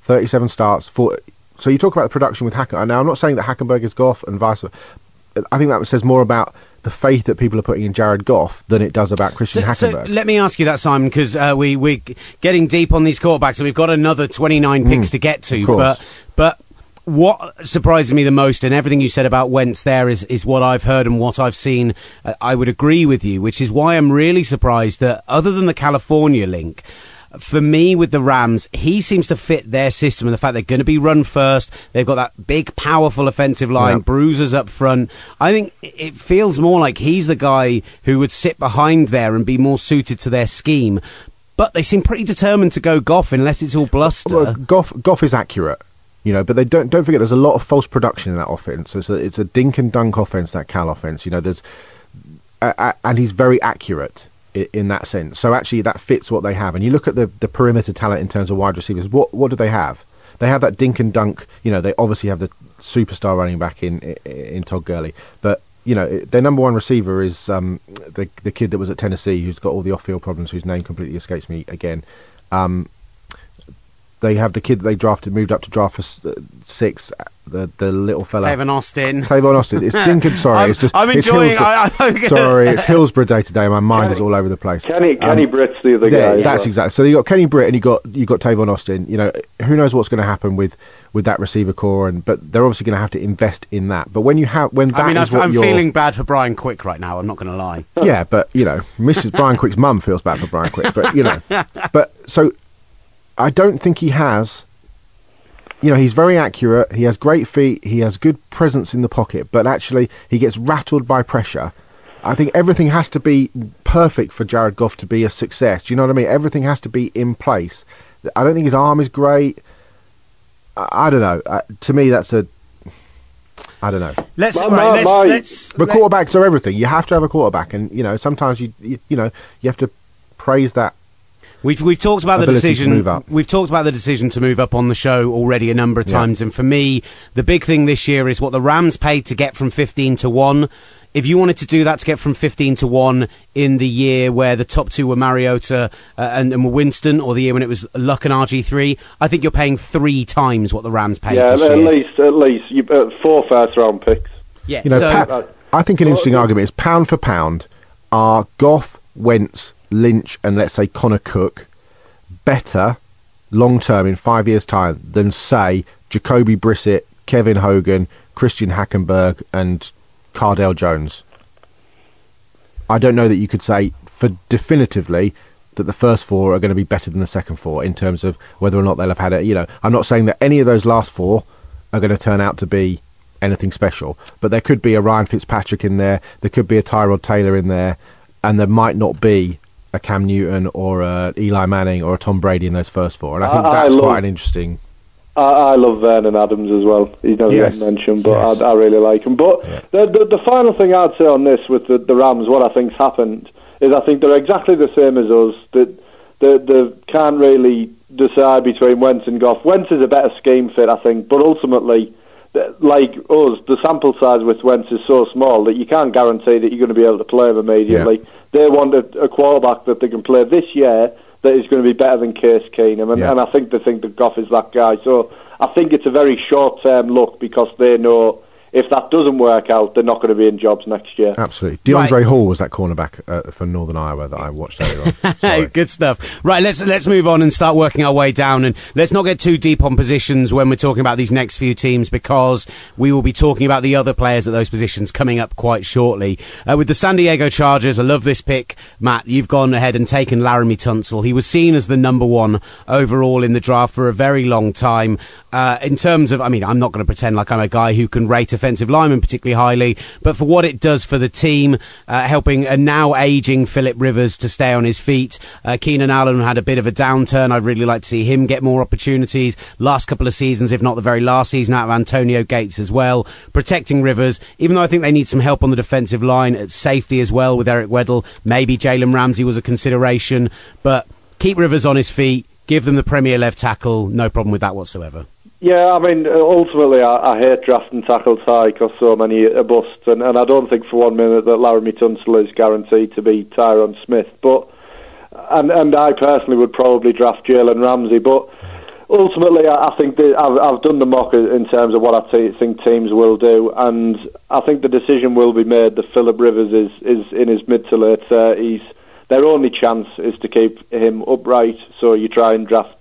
37 starts. Four, so you talk about the production with Hacker. Now, I'm not saying that Hackenberg is Goff and vice versa. I think that says more about the faith that people are putting in Jared Goff than it does about Christian So, so Hackenberg. let me ask you that, Simon, because uh, we we're getting deep on these quarterbacks, and we've got another 29 picks to get to. Mm, of. But but what surprises me the most, and everything you said about Wentz there is is what I've heard and what I've seen. Uh, I would agree with you, which is why I'm really surprised that other than the California link. For me, with the Rams, he seems to fit their system and the fact they're going to be run first. They've got that big, powerful offensive line, Yeah. bruisers up front. I think it feels more like he's the guy who would sit behind there and be more suited to their scheme. But they seem pretty determined to go Goff unless it's all bluster. Well, Goff, Goff is accurate, you know, but they don't don't forget there's a lot of false production in that offense. It's a, it's a dink and dunk offense, that Cal offense. You know, there's uh, uh, and he's very accurate in, that sense. So actually, that fits what they have. And you look at the the perimeter talent in terms of wide receivers. What what do they have? They have that dink and dunk. You know, they obviously have the superstar running back in in, Todd Gurley, but. You know, their number one receiver is um, the the kid that was at Tennessee, who's got all the off-field problems, whose name completely escapes me again. Um, they have the kid that they drafted, moved up to draft for uh, six, uh, the the little fella. Tavon Austin. Tavon Austin. It's Dinkin. Sorry, I'm- it's just. I'm enjoying- Hillsborough. I- I'm- sorry, it's Hillsborough Day today. My mind is all over the place. Kenny Kenny Um, Britt's the other yeah, guy. as that's well. exactly. So you got Kenny Britt and you got you got Tavon Austin. You know, who knows what's going to happen with with that receiver core, and but they're obviously going to have to invest in that. But when you have when that I mean, is what I'm you're, feeling bad for Brian Quick right now. I'm not going to lie. yeah, but you know, Mrs. Brian Quick's mum feels bad for Brian Quick, but you know, but so I don't think he has. You know, he's very accurate. He has great feet. He has good presence in the pocket, but actually, he gets rattled by pressure. I think everything has to be perfect for Jared Goff to be a success. Do you know what I mean? Everything has to be in place. I don't think his arm is great. I, I don't know. Uh, to me, that's a. I don't know. Let's My- right, my- let's, my- let's But quarterbacks are everything. You have to have a quarterback, and you know sometimes you you, you know you have to praise that. We've we've talked about the decision. We've talked about the decision to move up on the show already a number of Yeah. times, and for me, the big thing this year is what the Rams paid to get from fifteen to one. If you wanted to do that to get from fifteen to one in the year where the top two were Mariota uh, and, and were Winston, or the year when it was Luck and RG three, I think you're paying three times what the Rams paid. Yeah, this at year. least at least you, uh, four first round picks. Yeah, You know, so pa- I think an interesting argument is pound for pound are Goff, Wentz, Lynch, and let's say Connor Cook better long term in five years' time than say Jacoby Brissett, Kevin Hogan, Christian Hackenberg, and Cardale Jones. I don't know that you could say for definitively that the first four are going to be better than the second four in terms of whether or not they'll have had it. You know, I'm not saying that any of those last four are going to turn out to be anything special, but there could be a Ryan Fitzpatrick in there, there could be a Tyrod Taylor in there, and there might not be a Cam Newton or a Eli Manning or a Tom Brady in those first four. And I think I- I that's love- quite an interesting. I, I love Vernon Adams as well. He's never Yes. been mentioned, but Yes. I, I really like him. But Yeah. the, the the final thing I'd say on this with the, the Rams, what I think's happened is I think they're exactly the same as us. That they, they can't really decide between Wentz and Goff. Wentz is a better scheme fit, I think, but ultimately. Like us, the sample size with Wentz is so small that you can't guarantee that you're going to be able to play him immediately. They want a, a quarterback that they can play this year that is going to be better than Case Keenum, and, Yeah. and I think they think that Goff is that guy. So I think it's a very short-term look because they know if that doesn't work out, they're not going to be in jobs next year. Absolutely. Deiondre' Hall was that cornerback uh, for Northern Iowa that I watched earlier on. Good stuff. Right, let's let's move on and start working our way down, and let's not get too deep on positions when we're talking about these next few teams because we will be talking about the other players at those positions coming up quite shortly. Uh, with the San Diego Chargers, I love this pick, Matt. You've gone ahead and taken Laremy Tunsil. He was seen as the number one overall in the draft for a very long time. Uh, in terms of, I mean, I'm not going to pretend like I'm a guy who can rate offensive linemen particularly highly, but for what it does for the team, uh, helping a now aging Philip Rivers to stay on his feet. Uh, Keenan Allen had a bit of a downturn. I'd really like to see him get more opportunities. Last couple of seasons, if not the very last season, out of Antonio Gates as well. Protecting Rivers, even though I think they need some help on the defensive line at safety as well with Eric Weddle. Maybe Jalen Ramsey was a consideration, but keep Rivers on his feet. Give them the premier left tackle. No problem with that whatsoever. Yeah, I mean, uh, ultimately, I, I hate drafting tackles high because so many are busts, and, and I don't think for one minute that Laremy Tunsil is guaranteed to be Tyron Smith. But and and I personally would probably draft Jalen Ramsey, but ultimately, I, I think that I've, I've done the mock in terms of what I t- think teams will do, and I think the decision will be made that Philip Rivers is is in his mid to late thirties. Their only chance is to keep him upright, so you try and draft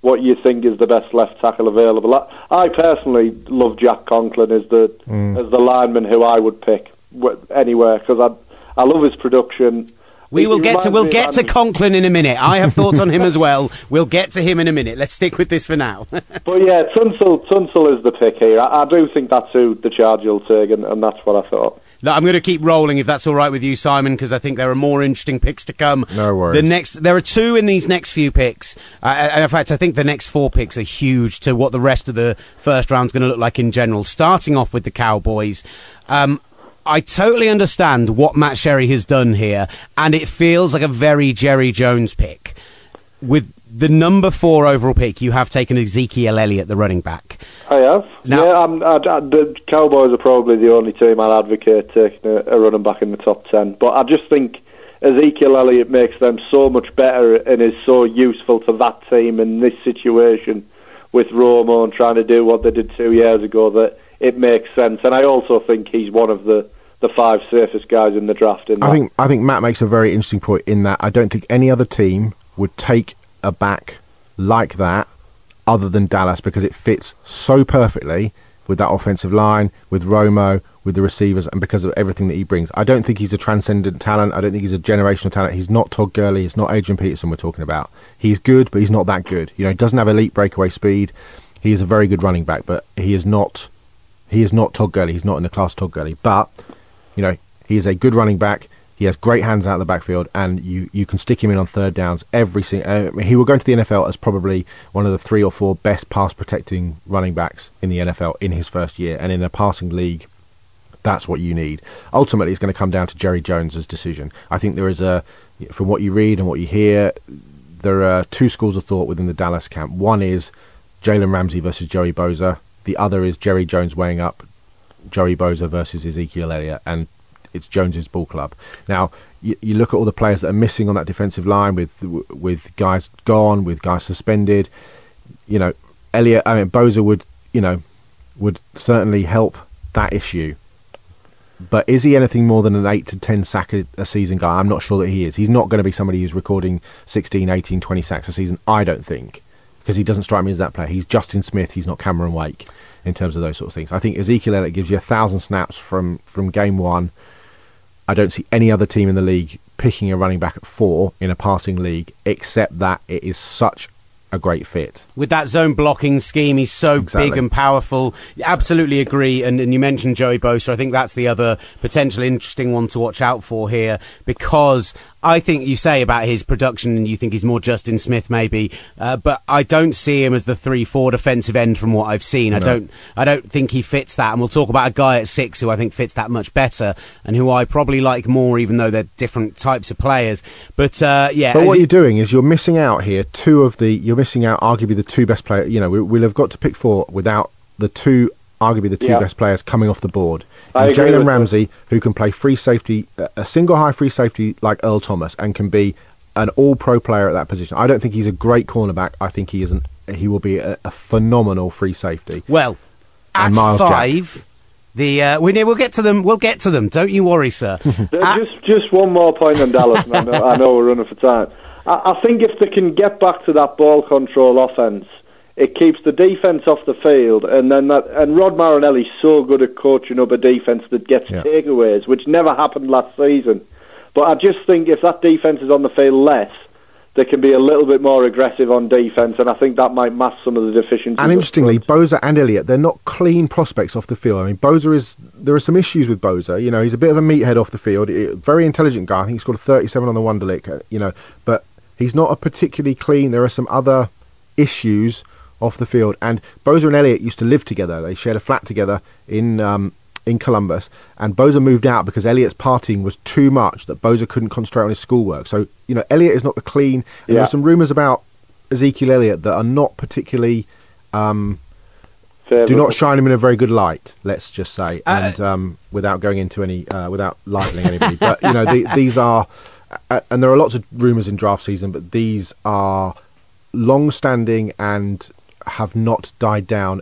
what you think is the best left tackle available. I, I personally love Jack Conklin as the mm. as the lineman who I would pick wh- anywhere because I I love his production. We will get to we'll get to Conklin in a minute. I have thoughts on him as well. We'll get to him in a minute. Let's stick with this for now. But yeah, Tunsil Tunsil is the pick here. I, I do think that's who the charge will take, and, and that's what I thought. I'm going to keep rolling if that's all right with you, Simon, because I think there are more interesting picks to come. No worries. The next, there are two in these next few picks. Uh, and in fact, I think the next four picks are huge to what the rest of the first round's going to look like in general. Starting off with the Cowboys. Um, I totally understand what Matt Sherry has done here, and it feels like a very Jerry Jones pick. With the number four overall pick, you have taken Ezekiel Elliott, the running back. I have. Now- yeah, I'm, I, I, the Cowboys are probably the only team I'd advocate taking a, a running back in the top ten. But I just think Ezekiel Elliott makes them so much better and is so useful to that team in this situation with Romo and trying to do what they did two years ago that it makes sense. And I also think he's one of the, the five safest guys in the draft. In I that. think I think Matt makes a very interesting point in that I don't think any other team would take a back like that other than Dallas because it fits so perfectly with that offensive line, with Romo, with the receivers, and because of everything that he brings. I don't think he's a transcendent talent. I don't think he's a generational talent. He's not Todd Gurley. It's not Adrian Peterson we're talking about. He's good, but he's not that good. You know, he doesn't have elite breakaway speed. He is a very good running back, but he is not he is not Todd Gurley. He's not in the class Todd Gurley. But, you know, he is a good running back. He has great hands out of the backfield, and you, you can stick him in on third downs every single. Uh, he will go into the NFL as probably one of the three or four best pass protecting running backs in the NFL in his first year, and in a passing league, that's what you need. Ultimately, it's going to come down to Jerry Jones's decision. I think there is a, from what you read and what you hear, there are two schools of thought within the Dallas camp. One is Jalen Ramsey versus Joey Bosa. The other is Jerry Jones weighing up Joey Bosa versus Ezekiel Elliott, and it's Jones's ball club. Now, you, you look at all the players that are missing on that defensive line with with guys gone, with guys suspended. You know, Elliott, I mean, Bosa would, you know, would certainly help that issue. But is he anything more than an 8 to 10 sack a, a season guy? I'm not sure that he is. He's not going to be somebody who's recording 16, 18, 20 sacks a season, I don't think, because he doesn't strike me as that player. He's Justin Smith, he's not Cameron Wake in terms of those sort of things. I think Ezekiel Elliott gives you a thousand snaps from, from game one. I don't see any other team in the league picking a running back at four in a passing league, except that it is such a great fit. with that zone blocking scheme. He's so Exactly. big and powerful. Absolutely agree. And, and you mentioned Joey Bosa. I think that's the other potential interesting one to watch out for here because I think you say about his production and you think he's more Justin Smith maybe, uh, but I don't see him as the three-four defensive end from what I've seen. I don't. I don't think he fits that. And we'll talk about a guy at six who I think fits that much better and who I probably like more, even though they're different types of players. But uh, yeah, But what he- you're doing is you're missing out here. Two of the you're missing out arguably the two best players. You know, we, we'll have got to pick four without the two arguably the two Yeah. best players coming off the board. I And agree Jalen with Ramsey, who can play free safety, a- a single high free safety like Earl Thomas, and can be an all-pro player at that position. I don't think he's a great cornerback. I think he isn't. He will be a, a phenomenal free safety. Well, at And Myles Jack. five, The uh, we we'll get to them. We'll get to them. Don't you worry, sir. Uh, just just one more point on Dallas, and I know, I know we're running for time. I, I think if they can get back to that ball control offense, it keeps the defense off the field, and then that and Rod Marinelli's so good at coaching up a defense that gets Yeah. takeaways, which never happened last season. But I just think if that defense is on the field less, they can be a little bit more aggressive on defense, and I think that might mask some of the deficiencies. And interestingly. Bosa and Elliott, they're not clean prospects off the field. I mean, Bosa is there are some issues with Bosa. You know, he's a bit of a meathead off the field. Very intelligent guy. I think he scored a 37 on the Wonderlic. uh, You know, but he's not a particularly clean. There are some other issues off the field. And Bosa and Elliott used to live together. They shared a flat together in um, in Columbus. And Bosa moved out because Elliott's partying was too much that Bosa couldn't concentrate on his schoolwork. So you know, Elliott is not the clean. And There Yeah. are some rumours about Ezekiel Elliott that are not particularly. Um, do not shine him in a very good light. Let's just say, Uh, and um, without going into any, uh, without libeling anybody, but you know, the, these are, uh, and there are lots of rumours in draft season, but these are long-standing and have not died down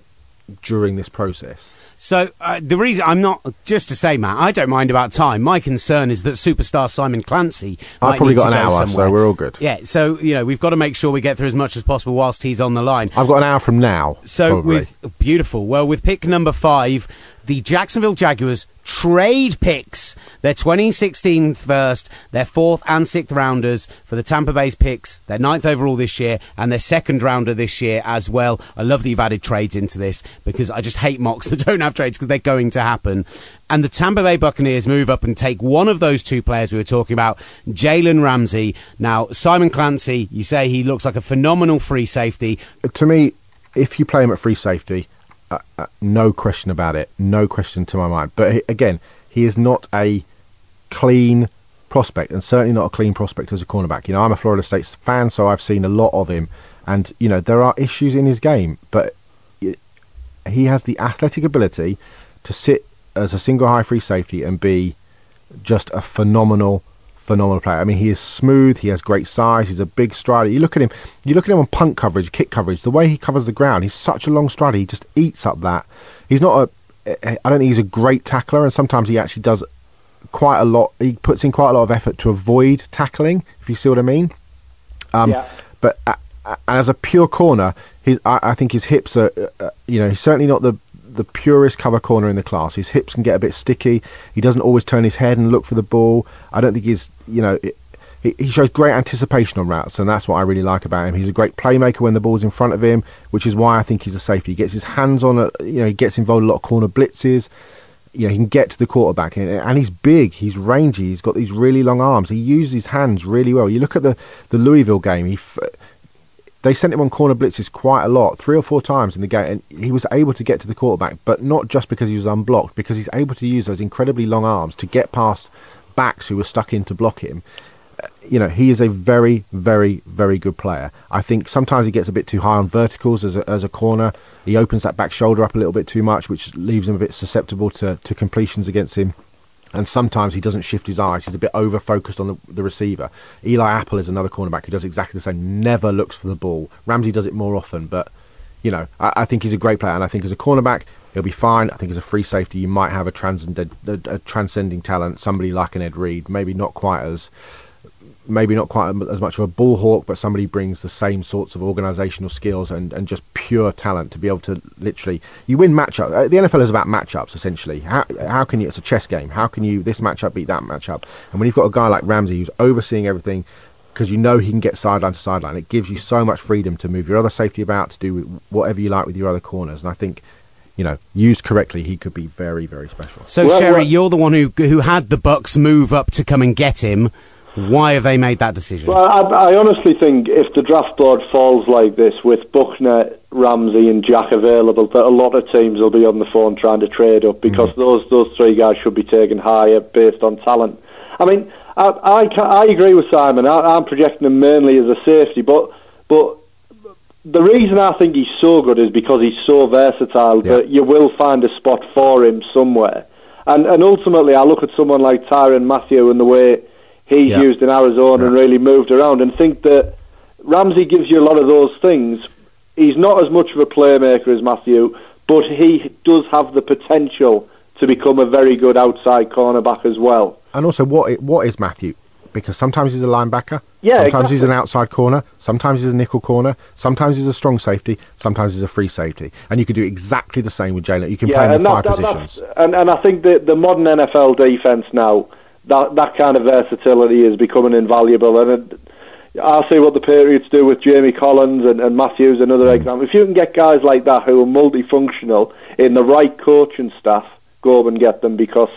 during this process. So uh, the reason I'm not just to say, Matt, I don't mind about time. My concern is that superstar Simon Clancy. I've probably got an go hour, so somewhere. we're all good. Yeah, so you know we've got to make sure we get through as much as possible whilst he's on the line. I've got an hour from now. So probably. with beautiful, well, with pick number five, the Jacksonville Jaguars trade picks their 2016 first, their fourth and sixth rounders for the Tampa Bay's picks, their ninth overall this year, and their second rounder this year as well. I love that you've added trades into this because I just hate mocks that don't have trades because they're going to happen. And the Tampa Bay Buccaneers move up and take one of those two players we were talking about, Jalen Ramsey. Now, Simon Clancy, you say he looks like a phenomenal free safety. to me, if you play him at free safety, uh, uh, no question about it, no question to my mind. But he, again, he is not a clean prospect, and certainly not a clean prospect as a cornerback. You know, I'm a Florida State fan, so I've seen a lot of him, and you know there are issues in his game, but he has the athletic ability to sit as a single high free safety and be just a phenomenal phenomenal player. I mean, he is smooth. He has great size. He's a big strider. You look at him. You look at him on punt coverage, kick coverage. The way he covers the ground, he's such a long strider. He just eats up that. He's not a. I don't think he's a great tackler, and sometimes he actually does quite a lot. He puts in quite a lot of effort to avoid tackling. If you see what I mean. Um, Yeah. But uh, as a pure corner, his I, I think his hips are. Uh, uh, you know, he's certainly not the the purest cover corner in the class. His hips can get a bit sticky. He doesn't always turn his head and look for the ball. I don't think he's. You know. It, he shows great anticipation on routes, and that's what I really like about him. He's a great playmaker when the ball's in front of him, which is why I think he's a safety. He gets his hands on it, you know, he gets involved in a lot of corner blitzes. You know, he can get to the quarterback, and, and he's big, he's rangy, he's got these really long arms. He uses his hands really well. You look at the the Louisville game, he f- they sent him on corner blitzes quite a lot, three or four times in the game, and he was able to get to the quarterback, but not just because he was unblocked, because he's able to use those incredibly long arms to get past backs who were stuck in to block him. Uh, You know, he is a very, very, very good player. I think sometimes he gets a bit too high on verticals as a, as a corner. He opens that back shoulder up a little bit too much, which leaves him a bit susceptible to, to completions against him and sometimes he doesn't shift his eyes. He's a bit over focused on the, the receiver. Eli Apple is another cornerback who does exactly the same. Never looks for the ball. Ramsey does it more often, but you know, I, I think he's a great player, and I think as a cornerback he'll be fine. I think as a free safety you might have a transcendent, a, a transcending talent, somebody like an Ed Reed, maybe not quite as maybe not quite as much of a ball hawk, but somebody brings the same sorts of organisational skills and, and just pure talent to be able to literally you win matchup. Uh, the NFL is about matchups essentially. How how can you? It's a chess game. How can you this matchup beat that matchup? And when you've got a guy like Ramsey who's overseeing everything. Because you know he can get sideline to sideline, it gives you so much freedom to move your other safety about, to do whatever you like with your other corners. And I think, you know, used correctly, he could be very, very special. So Well, Sherry, well- you're the one who who had the Bucks move up to come and get him. Why have they made that decision? Well, I, I honestly think if the draft board falls like this with Buckner, Ramsey, and Jack available, that a lot of teams will be on the phone trying to trade up because mm-hmm. those those three guys should be taken higher based on talent. I mean, I I, I agree with Simon. I, I'm projecting him mainly as a safety, but but the reason I think he's so good is because he's so versatile Yeah. that you will find a spot for him somewhere. And and ultimately, I look at someone like Tyrann Mathieu and the way he's Yeah. used in Arizona and really moved around, and think that Ramsey gives you a lot of those things. He's not as much of a playmaker as Mathieu, but he does have the potential to become a very good outside cornerback as well. And also, what what is Mathieu? Because sometimes he's a linebacker, Yeah, sometimes he's an outside corner, sometimes he's a nickel corner, sometimes he's a strong safety, sometimes he's a free safety, and you can do exactly the same with Jalen. You can play him in five that- that- positions. and, and I think the the modern NFL defense now that that kind of versatility is becoming invaluable. And it, I see what the Patriots do with Jamie Collins and, and Matthews, another Mm. example. If you can get guys like that who are multifunctional in the right coaching staff, go up and get them because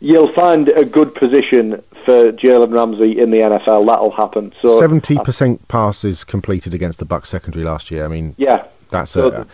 you'll find a good position for Jalen Ramsey in the NFL. That'll happen. So Seventy percent passes completed against the Bucks secondary last year. I mean, yeah, that's So a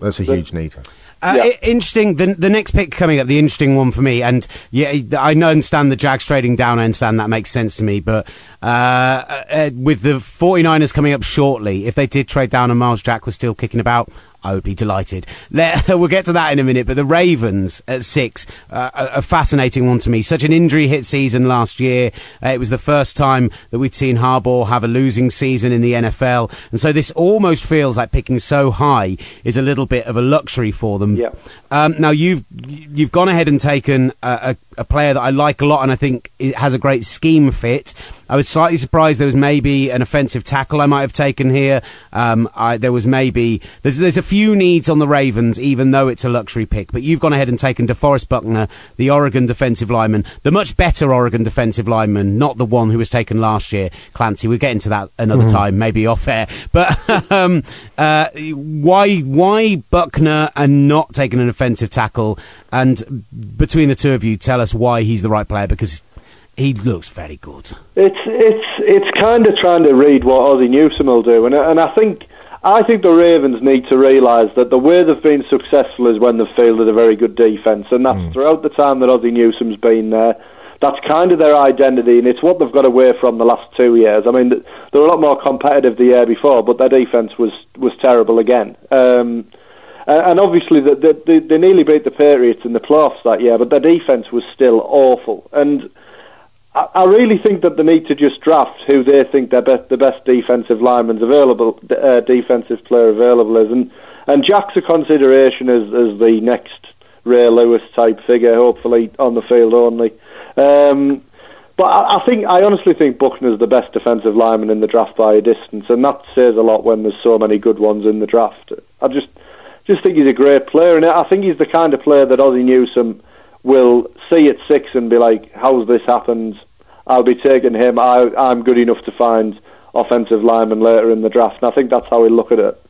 that's a huge need. Uh, Yeah. i- interesting. The, the next pick coming up, the interesting one for me, and yeah, I understand the Jags trading down. I understand that makes sense to me. But uh, uh, with the 49ers coming up shortly, if they did trade down and Myles Jack was still kicking about, I would be delighted. Let, we'll get to that in a minute. But the Ravens at six, uh, a, fascinating one to me. Such an injury hit season last year. Uh, it was the first time that we'd seen Harbaugh have a losing season in the NFL, and so this almost feels like picking so high is a little bit of a luxury for them. Yeah. Um, now you've you've gone ahead and taken a, a, a player that I like a lot, and I think it has a great scheme fit. I was slightly surprised there was maybe an offensive tackle I might have taken here. Um, I, there was maybe there's there's a few needs on the Ravens, even though it's a luxury pick. But you've gone ahead and taken DeForest Buckner, the Oregon defensive lineman, the much better Oregon defensive lineman, not the one who was taken last year. Clancy, we'll get into that another time, maybe off air. But um, uh, why why Buckner and not taking an offensive tackle? And between the two of you, tell us why he's the right player because he looks very good. It's it's it's kind of trying to read what Ozzie Newsome will do, and and I think I think the Ravens need to realise that the way they've been successful is when they've fielded a very good defence, and that's throughout the time that Ozzie Newsome's been there. That's kind of their identity, and it's what they've got away from the last two years. I mean, they were a lot more competitive the year before, but their defence was was terrible again. Um, uh, and obviously, the, the, the, they nearly beat the Patriots in the playoffs that year, but their defence was still awful. And I, I really think that they need to just draft who they think their best, the best defensive lineman's available, uh, defensive player available is, and and Jack's a consideration as as the next Ray Lewis type figure, hopefully on the field only. Um, but I, I think I honestly think Buckner's the best defensive lineman in the draft by a distance, and that says a lot when there's so many good ones in the draft. I just just think he's a great player, and I think he's the kind of player that Ozzie Newsome will see at six and be like, "How's this happened? I'll be taking him. I, I'm good enough to find offensive lineman later in the draft." And I think that's how we look at it.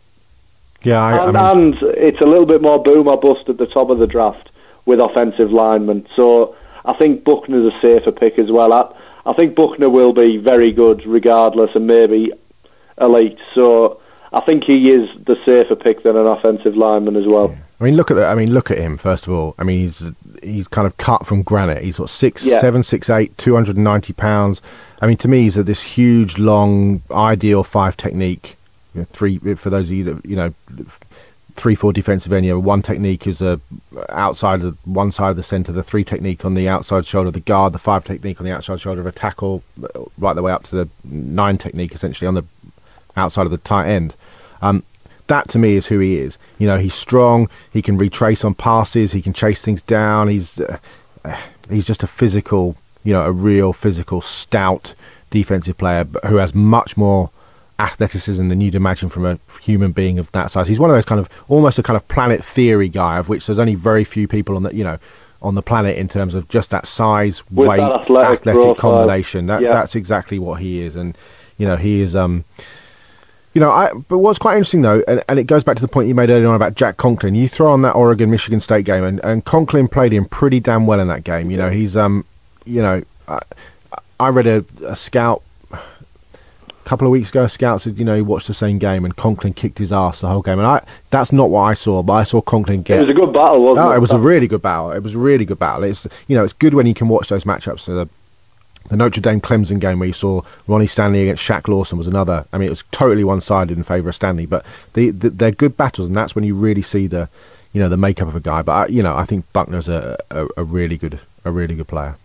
Yeah, I, I and, mean, and it's a little bit more boom or bust at the top of the draft with offensive linemen. So I think Buckner's a safer pick as well. I, I think Buckner will be very good regardless and maybe elite. So I think he is the safer pick than an offensive lineman as well. I mean, look at that. I mean, look at him. First of all, I mean, he's he's kind of cut from granite. He's what six, Yeah. seven, six, eight, two hundred and ninety pounds. I mean, to me, he's a, this huge, long, ideal five technique. You know, three for those of you that you know, three, four defensive end. You know, one technique is a outside of one side of the centre. The three technique on the outside shoulder of the guard. The five technique on the outside shoulder of a tackle, uh, right the way up to the nine technique essentially on the outside of the tight end. Um, that to me is who he is. You know, he's strong. He can retrace on passes. He can chase things down. He's uh, uh, he's just a physical, you know, a real physical, stout defensive player, but who has much more athleticism than you'd imagine from a human being of that size. He's one of those kind of almost a kind of planet theory guy, of which there's only very few people on the you know on the planet in terms of just that size, With weight, that athletic profile. combination. That Yeah. that's exactly what he is, and you know he is um you know, I, but what's quite interesting though, and, and it goes back to the point you made earlier on about Jack Conklin. You throw on that Oregon Michigan State game, and, and Conklin played him pretty damn well in that game. You know, he's um, you know, I, I read a, a scout a couple of weeks ago. A scout said, you know, he watched the same game, and Conklin kicked his ass the whole game. And I, that's not what I saw, but I saw Conklin get. It was a good battle, wasn't No, it? it was a really good battle. It was a really good battle. It's you know, it's good when you can watch those matchups. So the the Notre Dame Clemson game where you saw Ronnie Stanley against Shaq Lawson was another. I mean, it was totally one-sided in favour of Stanley, but the, the, they're good battles, and that's when you really see the, you know, the makeup of a guy. But I, you know, I think Buckner's a, a, a really good, a really good player.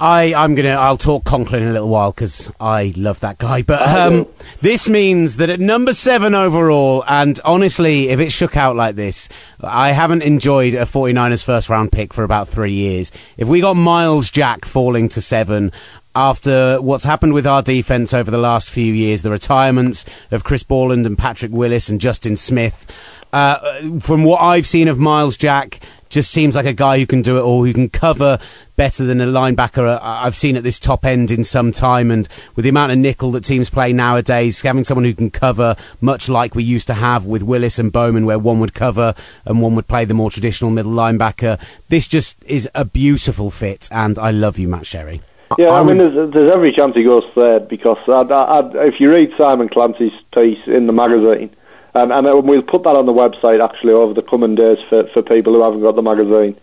I, I'm gonna. I'll talk Conklin in a little while because I love that guy. But um, this means that at number seven overall, and honestly, if it shook out like this, I haven't enjoyed a 49ers first round pick for about three years. If we got Myles Jack falling to seven, after what's happened with our defense over the last few years, the retirements of Chris Borland and Patrick Willis and Justin Smith. Uh, from what I've seen of Myles Jack, just seems like a guy who can do it all, who can cover better than a linebacker uh, I've seen at this top end in some time. And with the amount of nickel that teams play nowadays, having someone who can cover, much like we used to have with Willis and Bowman, where one would cover and one would play the more traditional middle linebacker, this just is a beautiful fit. And I love you, Matt Sherry. Yeah, I, I mean, there's, there's every chance he goes third because I'd, I'd, if you read Simon Clancy's piece in the magazine, and, and we'll put that on the website actually over the coming days for, for people who haven't got the magazine.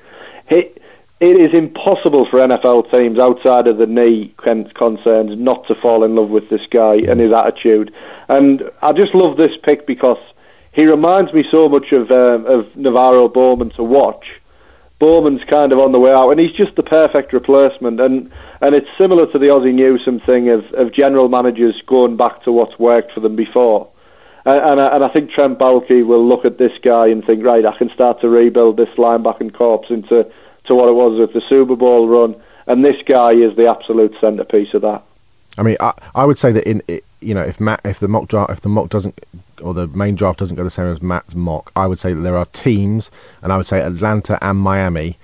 It, it is impossible for NFL teams outside of the knee con- concerns not to fall in love with this guy and his attitude. And I just love this pick because he reminds me so much of um, of NaVorro Bowman to watch. Bowman's kind of on the way out, and he's just the perfect replacement. And and it's similar to the Ozzie Newsome thing of, of general managers going back to what's worked for them before. And, I, and I think Trent Baalke will look at this guy and think, right, I can start to rebuild this linebacking corps into to what it was with the Super Bowl run. And this guy is the absolute centerpiece of that. I mean, I, I would say that in you know if Matt if the mock draft if the mock doesn't or the main draft doesn't go the same as Matt's mock, I would say that there are teams, and I would say Atlanta and Miami.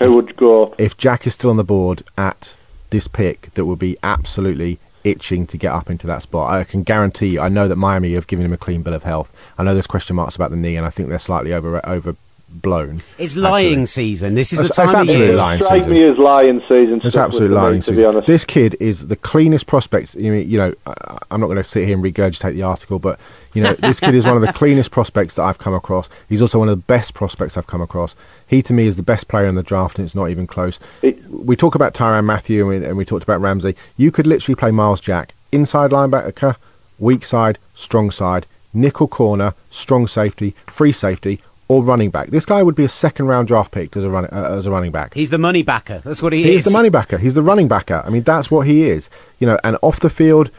Who would go? If Jack is still on the board at this pick, that would be absolutely itching to get up into that spot. I can guarantee you. I know that Miami have given him a clean bill of health. I know there's question marks about the knee, and I think they're slightly over overblown. It's lying actually. season. This is the time it's of absolutely year. lying season. me as lion season. It's stuff absolute with me, lying to be season. honest. This kid is the cleanest prospect. You know, you know I, I'm not going to sit here and regurgitate the article, but you know, this kid is one of the cleanest prospects that I've come across. He's also one of the best prospects I've come across. He to me is the best player in the draft, and it's not even close. It- we talk about Tyrann Mathieu and we, and we talked about Ramsey. You could literally play Myles Jack inside linebacker, weak side, strong side, nickel corner, strong safety, free safety. Or running back. This guy would be a second round draft pick as a run, uh, as a running back. He's the money backer. That's what he He's is. He's the money backer. He's the running backer. I mean, that's what he is. You know, and off the field,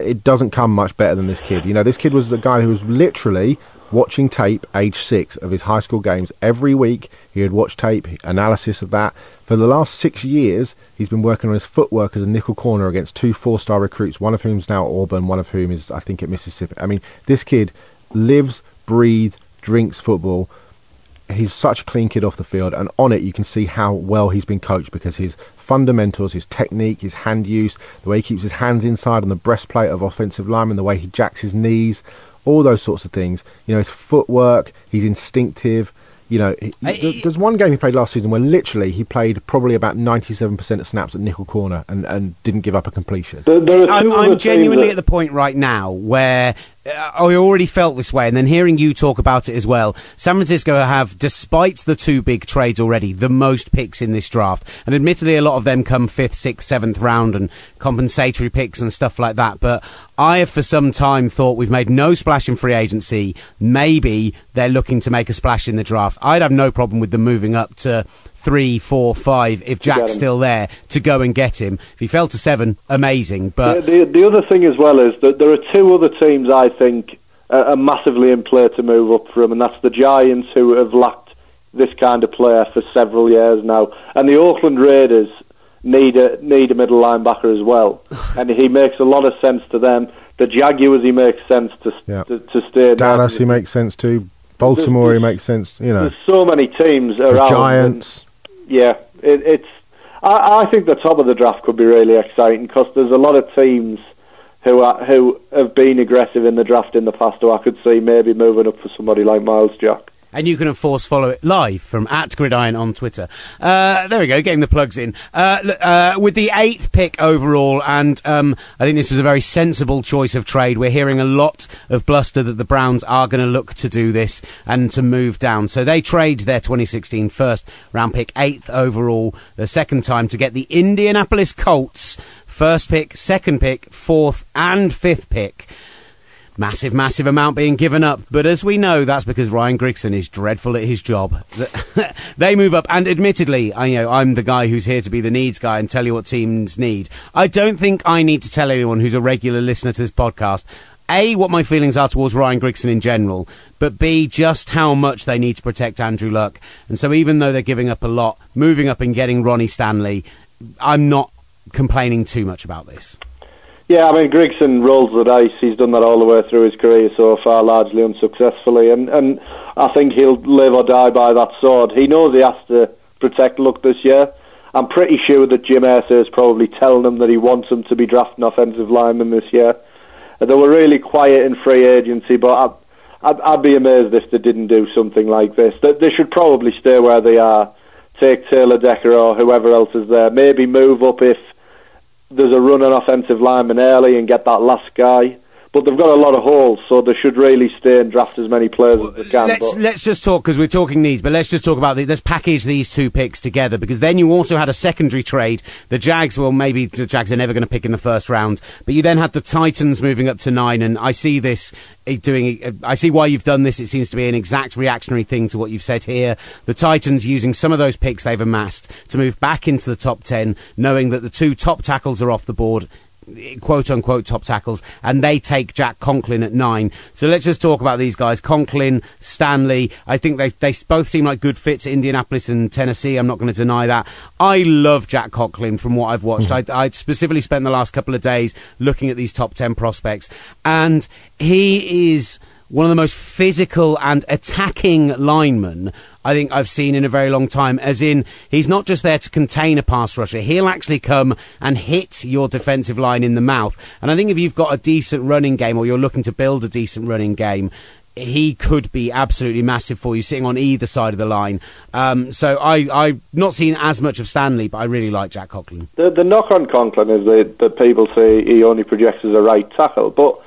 it doesn't come much better than this kid. You know, this kid was the guy who was literally watching tape, age six, of his high school games every week. He had watched tape, analysis of that. For the last six years, he's been working on his footwork as a nickel corner against two four-star recruits, one of whom's now at Auburn, one of whom is, I think, at Mississippi. I mean, this kid lives, breathes, drinks football he's such a clean kid off the field, and on it you can see how well he's been coached because his fundamentals, his technique, his hand use, the way he keeps his hands inside on the breastplate of offensive linemen, the way he jacks his knees, all those sorts of things. You know, his footwork, he's instinctive. You know, he, I- there's one game he played last season where literally he played probably about 97% of snaps at nickel corner and, and didn't give up a completion. There, there I'm, I'm genuinely that- at the point right now where I already felt this way, and then hearing you talk about it as well. San Francisco have, despite the two big trades already, the most picks in this draft, and admittedly, a lot of them come fifth, sixth, seventh round and compensatory picks and stuff like that. But I have for some time thought we've made no splash in free agency. Maybe they're looking to make a splash in the draft. I'd have no problem with them moving up to three, four, five if Jack's still there to go and get him. If he fell to seven, amazing. But the, the, the other thing as well is that there are two other teams I think are, are massively in play to move up from, and that's the Giants who have lacked this kind of player for several years now, and the Oakland Raiders need a need a middle linebacker as well, and he makes a lot of sense to them. The Jaguars, he makes sense to Yeah. to, to stay. Dallas, he makes sense to. Baltimore, he makes sense. You know, There's so many teams the around. and- Giants. Yeah, it, it's. I, I think the top of the draft could be really exciting because there's a lot of teams who are who have been aggressive in the draft in the past. Who I could see maybe moving up for somebody like Myles Jack. And you can, of course, follow it live from at Gridiron on Twitter. Uh, there we go, getting the plugs in. Uh, uh, with the eighth pick overall, and um, I think this was a very sensible choice of trade. We're hearing a lot of bluster that the Browns are going to look to do this and to move down. So they trade their 2016 first round pick, eighth overall, the second time to get the Indianapolis Colts first pick, second pick, fourth, and fifth pick. Massive, massive amount being given up. But as we know, that's because Ryan Grigson is dreadful at his job. they move up, and admittedly, I you know I'm the guy who's here to be the needs guy and tell you what teams need. I don't think I need to tell anyone who's a regular listener to this podcast. A, what my feelings are towards Ryan Grigson in general, but B, just how much they need to protect Andrew Luck. And so even though they're giving up a lot, moving up and getting Ronnie Stanley, I'm not complaining too much about this. Yeah, I mean, Grigson rolls the dice. He's done that all the way through his career so far, largely unsuccessfully. And, and I think he'll live or die by that sword. He knows he has to protect Luck this year. I'm pretty sure that Jim Irsay is probably telling him that he wants him to be drafting offensive linemen this year. Uh, they were really quiet in free agency, but I'd, I'd, I'd be amazed if they didn't do something like this. They, they should probably stay where they are, take Taylor Decker or whoever else is there, maybe move up if there's a run on offensive lineman early and get that last guy. But they've got a lot of holes, so they should really stay and draft as many players as they can. Let's but- let's just talk because we're talking needs, but let's just talk about the, let's package these two picks together because then you also had a secondary trade. The Jags, well, maybe the Jags are never going to pick in the first round, but you then had the Titans moving up to nine, and I see this eh, doing. eh, I see why you've done this. It seems to be an exact reactionary thing to what you've said here. The Titans using some of those picks they've amassed to move back into the top ten, knowing that the two top tackles are off the board quote unquote top tackles, and they take Jack Conklin at nine. So let's just talk about these guys: Conklin, Stanley. I think they they both seem like good fits. Indianapolis and Tennessee. I'm not going to deny that. I love Jack Conklin from what I've watched. Hmm. I, I specifically spent the last couple of days looking at these top ten prospects, and he is one of the most physical and attacking linemen I think I've seen in a very long time. As in, he's not just there to contain a pass rusher, he'll actually come and hit your defensive line in the mouth. And I think if you've got a decent running game or you're looking to build a decent running game, he could be absolutely massive for you sitting on either side of the line. Um, so I, I've not seen as much of Stanley, but I really like Jack Conklin. The, the knock on Conklin is that, that people say he only projects as a right tackle, but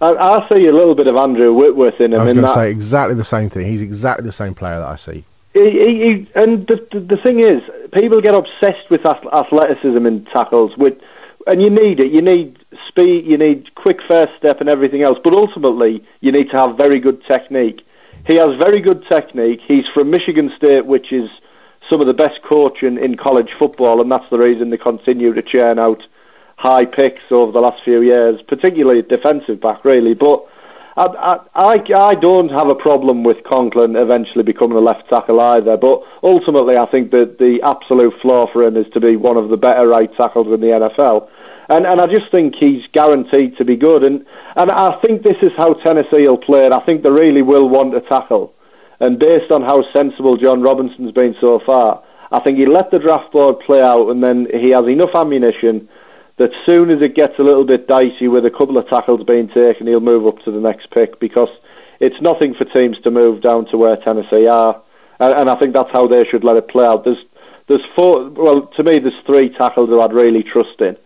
I, I see a little bit of Andrew Whitworth in him. I was going to say exactly the same thing. He's exactly the same player that I see. He, he, he, and the, the the thing is, people get obsessed with ath- athleticism in tackles, with, and you need it. You need speed, you need quick first step, and everything else. But ultimately, you need to have very good technique. He has very good technique. He's from Michigan State, which is some of the best coaching in college football, and that's the reason they continue to churn out high picks over the last few years, particularly defensive back, really. But I, I, I, don't have a problem with Conklin eventually becoming a left tackle either. But ultimately, I think that the absolute flaw for him is to be one of the better right tackles in the NFL. And, and I just think he's guaranteed to be good. And, and I think this is how Tennessee will play it. I think they really will want to tackle. And based on how sensible Jon Robinson's been so far, I think he let the draft board play out and then he has enough ammunition that soon as it gets a little bit dicey with a couple of tackles being taken, he'll move up to the next pick because it's nothing for teams to move down to where Tennessee are. And, and I think that's how they should let it play out. There's, there's four, well, to me, there's three tackles that I'd really trust in.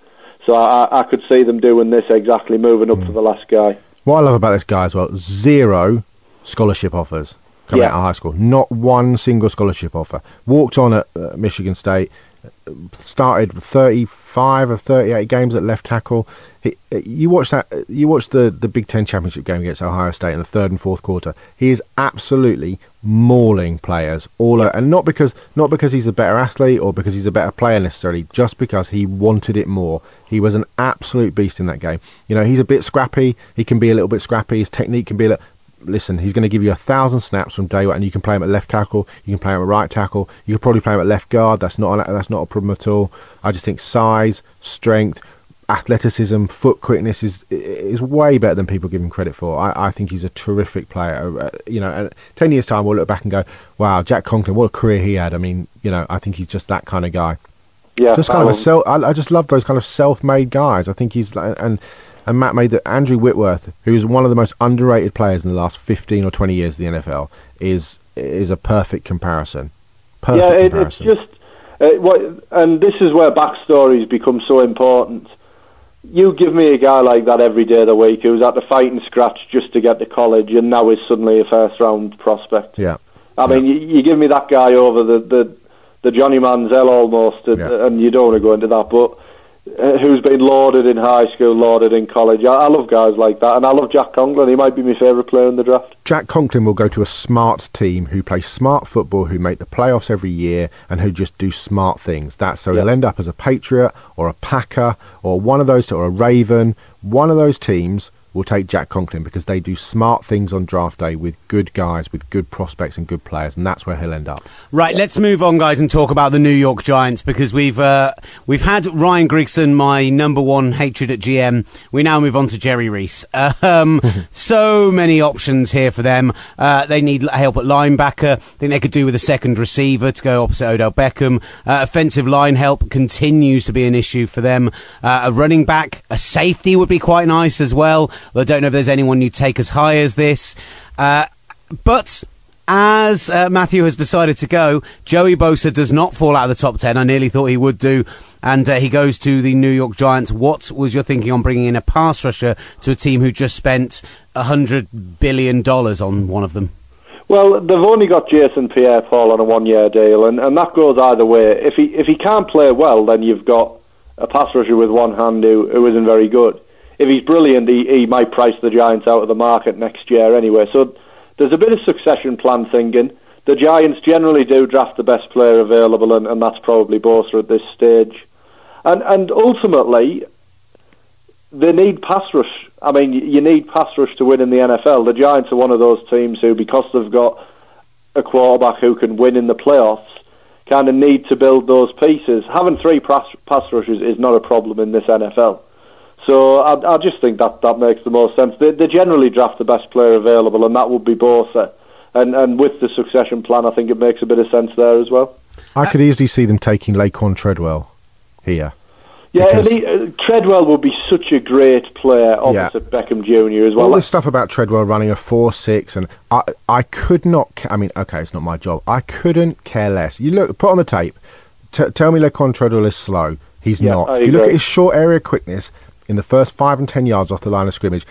So I, I could see them doing this exactly, moving up to the last guy. What I love about this guy as well, zero scholarship offers coming Yeah. out of high school. Not one single scholarship offer. Walked on at uh, Michigan State, started 35 of 38 games at left tackle. He, you watch that. You watch the the Big Ten championship game against Ohio State in the third and fourth quarter. He is absolutely mauling players all, o- and not because not because he's a better athlete or because he's a better player necessarily. Just because he wanted it more. He was an absolute beast in that game. You know, he's a bit scrappy. He can be a little bit scrappy. His technique can be a little listen, he's going to give you a thousand snaps from day one, and you can play him at left tackle, you can play him at right tackle, you can probably play him at left guard. That's not a, that's not a problem at all. I just think size, strength, athleticism, foot quickness is is way better than people give him credit for. I, I think he's a terrific player. Uh, you know, and ten years time we'll look back and go, wow, Jack Conklin, what a career he had. I mean, you know, I think he's just that kind of guy Yeah, just kind of a um, self. I, I just love those kind of self-made guys. I think he's like, and and Matt made that Andrew Whitworth, who's one of the most underrated players in the last 15 or 20 years of the NFL, is is a perfect comparison. Perfect yeah, it, it's just uh, what, and this is where backstories become so important. You give me a guy like that every day of the week who's at the fighting scratch just to get to college, and now is suddenly a first round prospect. yeah, I mean, you, you give me that guy over the the, the Johnny Manziel almost, and, Yeah. and you don't want to go into that, but Uh, who's been lauded in high school, lauded in college. I, I love guys like that, and I love Jack Conklin. He might be my favourite player in the draft. Jack Conklin will go to a smart team who play smart football, who make the playoffs every year, and who just do smart things. That's so he'll end up as a Patriot or a Packer or one of those, or a Raven. One of those teams will take Jack Conklin because they do smart things on draft day with good guys, with good prospects and good players, and that's where he'll end up. Right, let's move on, guys, and talk about the New York Giants because we've uh, we've had Ryan Grigson, my number one hatred at GM. We now move on to Jerry Reese. Um, so many options here for them. Uh, they need help at linebacker. I think they could do with a second receiver to go opposite Odell Beckham. Uh, offensive line help continues to be an issue for them. Uh, a running back, a safety would be quite nice as well. I don't know if there's anyone you take as high as this. Uh, but as uh, Matthew has decided to go, Joey Bosa does not fall out of the top 10. I nearly thought he would do. And uh, he goes to the New York Giants. What was your thinking on bringing in a pass rusher to a team who just spent $100 billion on one of them? Well, they've only got Jason Pierre-Paul on a one-year deal, and, and that goes either way. If he if he can't play well, then you've got a pass rusher with one hand who, who isn't very good. If he's brilliant, he, he might price the Giants out of the market next year anyway. So there's a bit of succession plan thinking. The Giants generally do draft the best player available, and, and that's probably Bosa at this stage. And and ultimately, they need pass rush. I mean, you need pass rush to win in the NFL. The Giants are one of those teams who, because they've got a quarterback who can win in the playoffs, kind of need to build those pieces. Having three pass, pass rushes is not a problem in this NFL. So I, I just think that that makes the most sense. They, they generally draft the best player available, and that would be Bosa. And and with the succession plan, I think it makes a bit of sense there as well. I could easily see them taking Laquan Treadwell here. Yeah, he, uh, Treadwell would be such a great player opposite Beckham Jr. as well. All this stuff about Treadwell running a four six, and I I could not. ca- I mean, okay, it's not my job. I couldn't care less. You look, put on the tape. T- tell me Laquan Treadwell is slow. He's Yeah, not. You look at his short area quickness in the first five and ten yards off the line of scrimmage.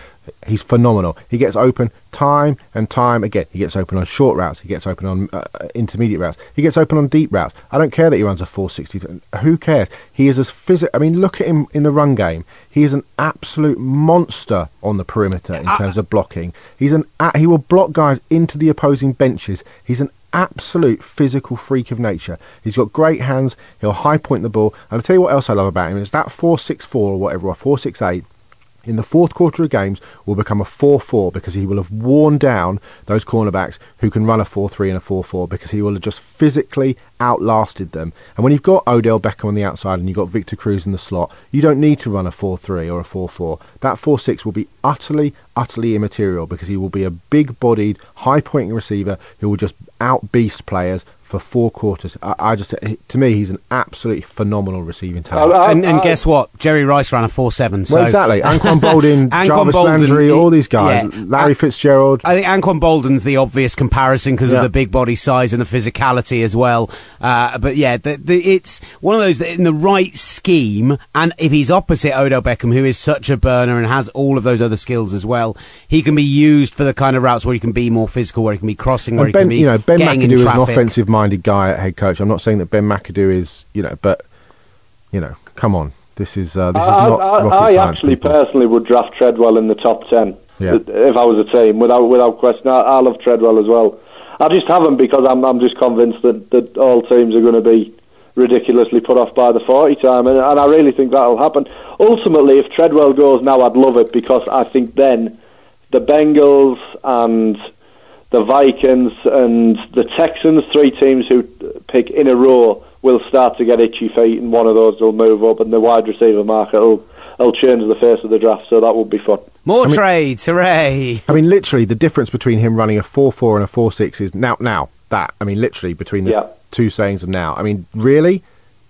He's phenomenal. He gets open time and time again. He gets open on short routes. He gets open on uh, intermediate routes. He gets open on deep routes. I don't care that he runs a 460. Who cares? He is as physical. I mean, look at him in the run game. He is an absolute monster on the perimeter in terms of blocking. He's an a- he will block guys into the opposing benches. He's an absolute physical freak of nature. He's got great hands. He'll high point the ball. And I'll tell you what else I love about him is that 464 or whatever, or 468 in the fourth quarter of games will become a 4-4 because he will have worn down those cornerbacks who can run a 4-3 and a 4-4 because he will have just physically outlasted them. And when you've got Odell Beckham on the outside and you've got Victor Cruz in the slot, you don't need to run a 4-3 or a 4-4. That 4-6 will be utterly, utterly immaterial because he will be a big-bodied, high-pointing receiver who will just out-beast players for four quarters. I, I just, to me, he's an absolutely phenomenal receiving talent. I- I- and and I- guess what? Jerry Rice ran a 4 7. So well, exactly. Anquan Boldin, Anquan Jarvis Boldin, Landry, he- all these guys. yeah. Larry Uh, Fitzgerald. I think Anquan Boldin's the obvious comparison because Yeah. of the big body size and the physicality as well. Uh, but yeah, the, the, it's one of those that in the right scheme, and if he's opposite Odell Beckham, who is such a burner and has all of those other skills as well, he can be used for the kind of routes where he can be more physical, where he can be crossing, where And he can be you know, Ben getting in McAdoo is an traffic. Offensive-minded guy at head coach. I'm not saying that Ben McAdoo is, you know, but you know, come on, this is uh, this is I, not I, I actually people. personally would draft Treadwell in the top ten Yeah. if I was a team, without without question. I, I love Treadwell as well. I just haven't because I'm I'm just convinced that, that all teams are going to be ridiculously put off by the 40 time, and, and I really think that'll happen. Ultimately, if Treadwell goes now, I'd love it because I think then the Bengals and the Vikings and the Texans, three teams who pick in a row, will start to get itchy feet, and one of those will move up, and the wide receiver market will, will change the face of the draft. So that would be fun. More trades, hooray! I mean, literally, the difference between him running a 4-4 and a 4-6 is now. Now that I mean, literally between the Yeah. two sayings of now. I mean, really,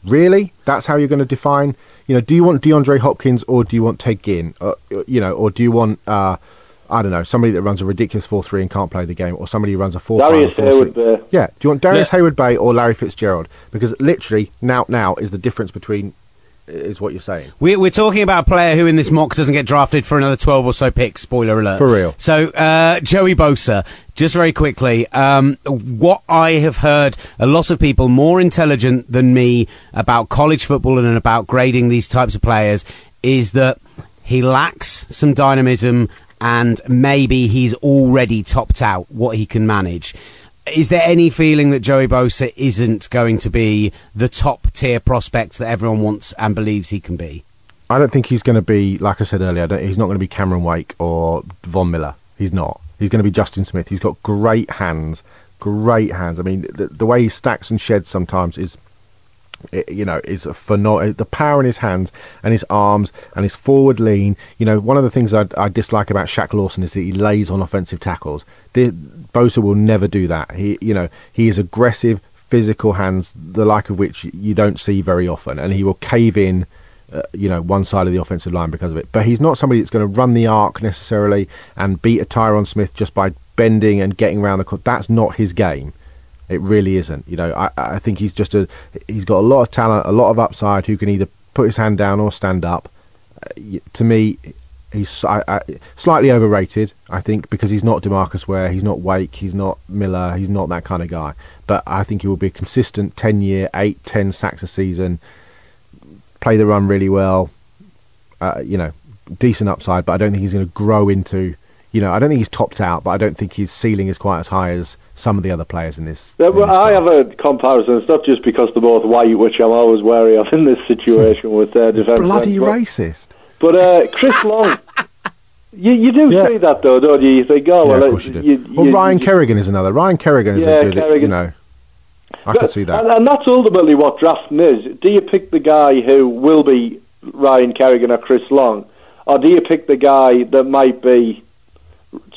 really, that's how you're going to define. You know, do you want DeAndre Hopkins or do you want Ted Ginn? Uh, you know, or do you want uh, I don't know somebody that runs a ridiculous 4-3 and can't play the game, or somebody who runs a 4-5 Darrius or 4-6? Hayward there. Yeah. Do you want Darrius Yeah. Heyward-Bey or Larry Fitzgerald? Because literally now now is the difference between is what you're saying. We're, we're talking about a player who in this mock doesn't get drafted for another 12 or so picks, spoiler alert. For real. So, uh, Joey Bosa, just very quickly, um, what I have heard a lot of people more intelligent than me about college football and about grading these types of players is that he lacks some dynamism and maybe he's already topped out what he can manage. Is there any feeling that Joey Bosa isn't going to be the top tier prospect that everyone wants and believes he can be? I don't think he's going to be, like I said earlier, he's not going to be Cameron Wake or Von Miller. He's not. He's going to be Justin Smith. He's got great hands, great hands. I mean, the, the way he stacks and sheds sometimes is, you know, is phenomenal. The power in his hands and his arms and his forward lean. You know, one of the things I, I dislike about Shaq Lawson is that he lays on offensive tackles. The, Bosa will never do that. He, you know, he is aggressive, physical hands, the like of which you don't see very often, and he will cave in uh, you know, one side of the offensive line because of it. But he's not somebody that's going to run the arc necessarily and beat a Tyron Smith just by bending and getting around the. That's not his game. It really isn't. You know, I, I think he's just a he's got a lot of talent, a lot of upside. Who can either put his hand down or stand up. Uh, to me, he's I, I, slightly overrated. I think because he's not DeMarcus Ware, he's not Wake, he's not Miller, he's not that kind of guy. But I think he will be a consistent 10 year, 8, 10 sacks a season play the run really well. Uh, you know, decent upside, but I don't think he's going to grow into. You know, I don't think he's topped out, but I don't think his ceiling is quite as high as some of the other players in this. Yeah, in well, this I have a comparison. It's not just because they're both white, which I'm always wary of in this situation with their defence. bloody but, racist. But uh, Chris Long, you, you do Yeah. see that though, don't you? You think, oh yeah, well, of course you do. well, you- Ryan you- Kerrigan is another. Ryan Kerrigan is Yeah, a good. You know, I could see that. And, and that's ultimately what drafting is. Do you pick the guy who will be Ryan Kerrigan or Chris Long, or do you pick the guy that might be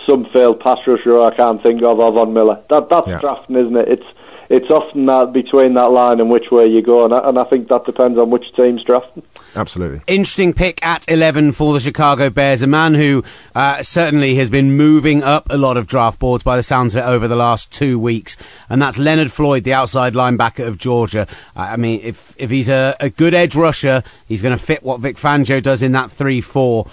some failed pass rusher I can't think of, or Von Miller? That that's Yeah. drafting, isn't it? It's it's often that between that line and which way you go, and I, and I think that depends on which team's drafting. Absolutely. Interesting pick at 11 for the Chicago Bears. A man who uh, certainly has been moving up a lot of draft boards by the sounds of it over the last two weeks. And that's Leonard Floyd, the outside linebacker of Georgia. I I mean, if, if he's a, a good edge rusher, he's going to fit what Vic Fangio does in that 3 4.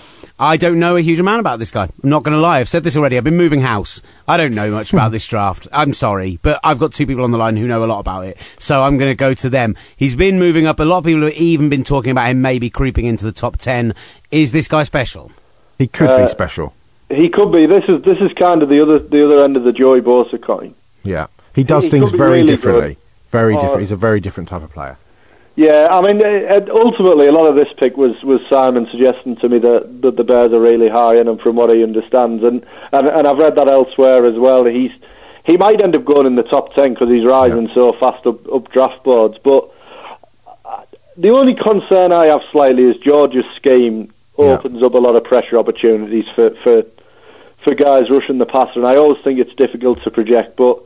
I don't know a huge amount about this guy. I'm not going to lie. I've said this already. I've been moving house. I don't know much about this draft. I'm sorry, but I've got two people on the line who know a lot about it. So I'm going to go to them. He's been moving up. A lot of people have even been talking about him maybe creeping into the top 10. Is this guy special? He could Uh, be special. He could be. This is this is kind of the other the other end of the Joey Bosa coin. Yeah, he does he things very really differently. Very Oh. different. He's a very different type of player. Yeah, I mean, uh, ultimately, a lot of this pick was, was Simon suggesting to me that, that the Bears are really high in him, from what he understands, and, and and I've read that elsewhere as well. He's he might end up going in the top ten because he's rising so fast up, up draft boards. But uh, the only concern I have slightly is Georgia's scheme Yeah. opens up a lot of pressure opportunities for for for guys rushing the passer, and I always think it's difficult to project, but.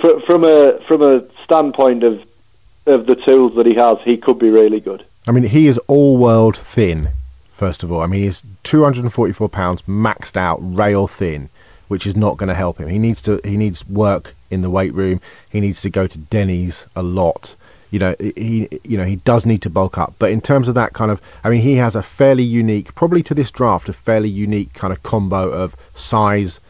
fr- From a from a standpoint of of the tools that he has, he could be really good. I mean, he is all world thin. First of all, I mean, he's 244 pounds, maxed out, rail thin, which is not going to help him. He needs to he needs work in the weight room. He needs to go to Denny's a lot. You know, he you know he does need to bulk up. But in terms of that kind of, I mean, he has a fairly unique, probably to this draft, a fairly unique kind of combo of size,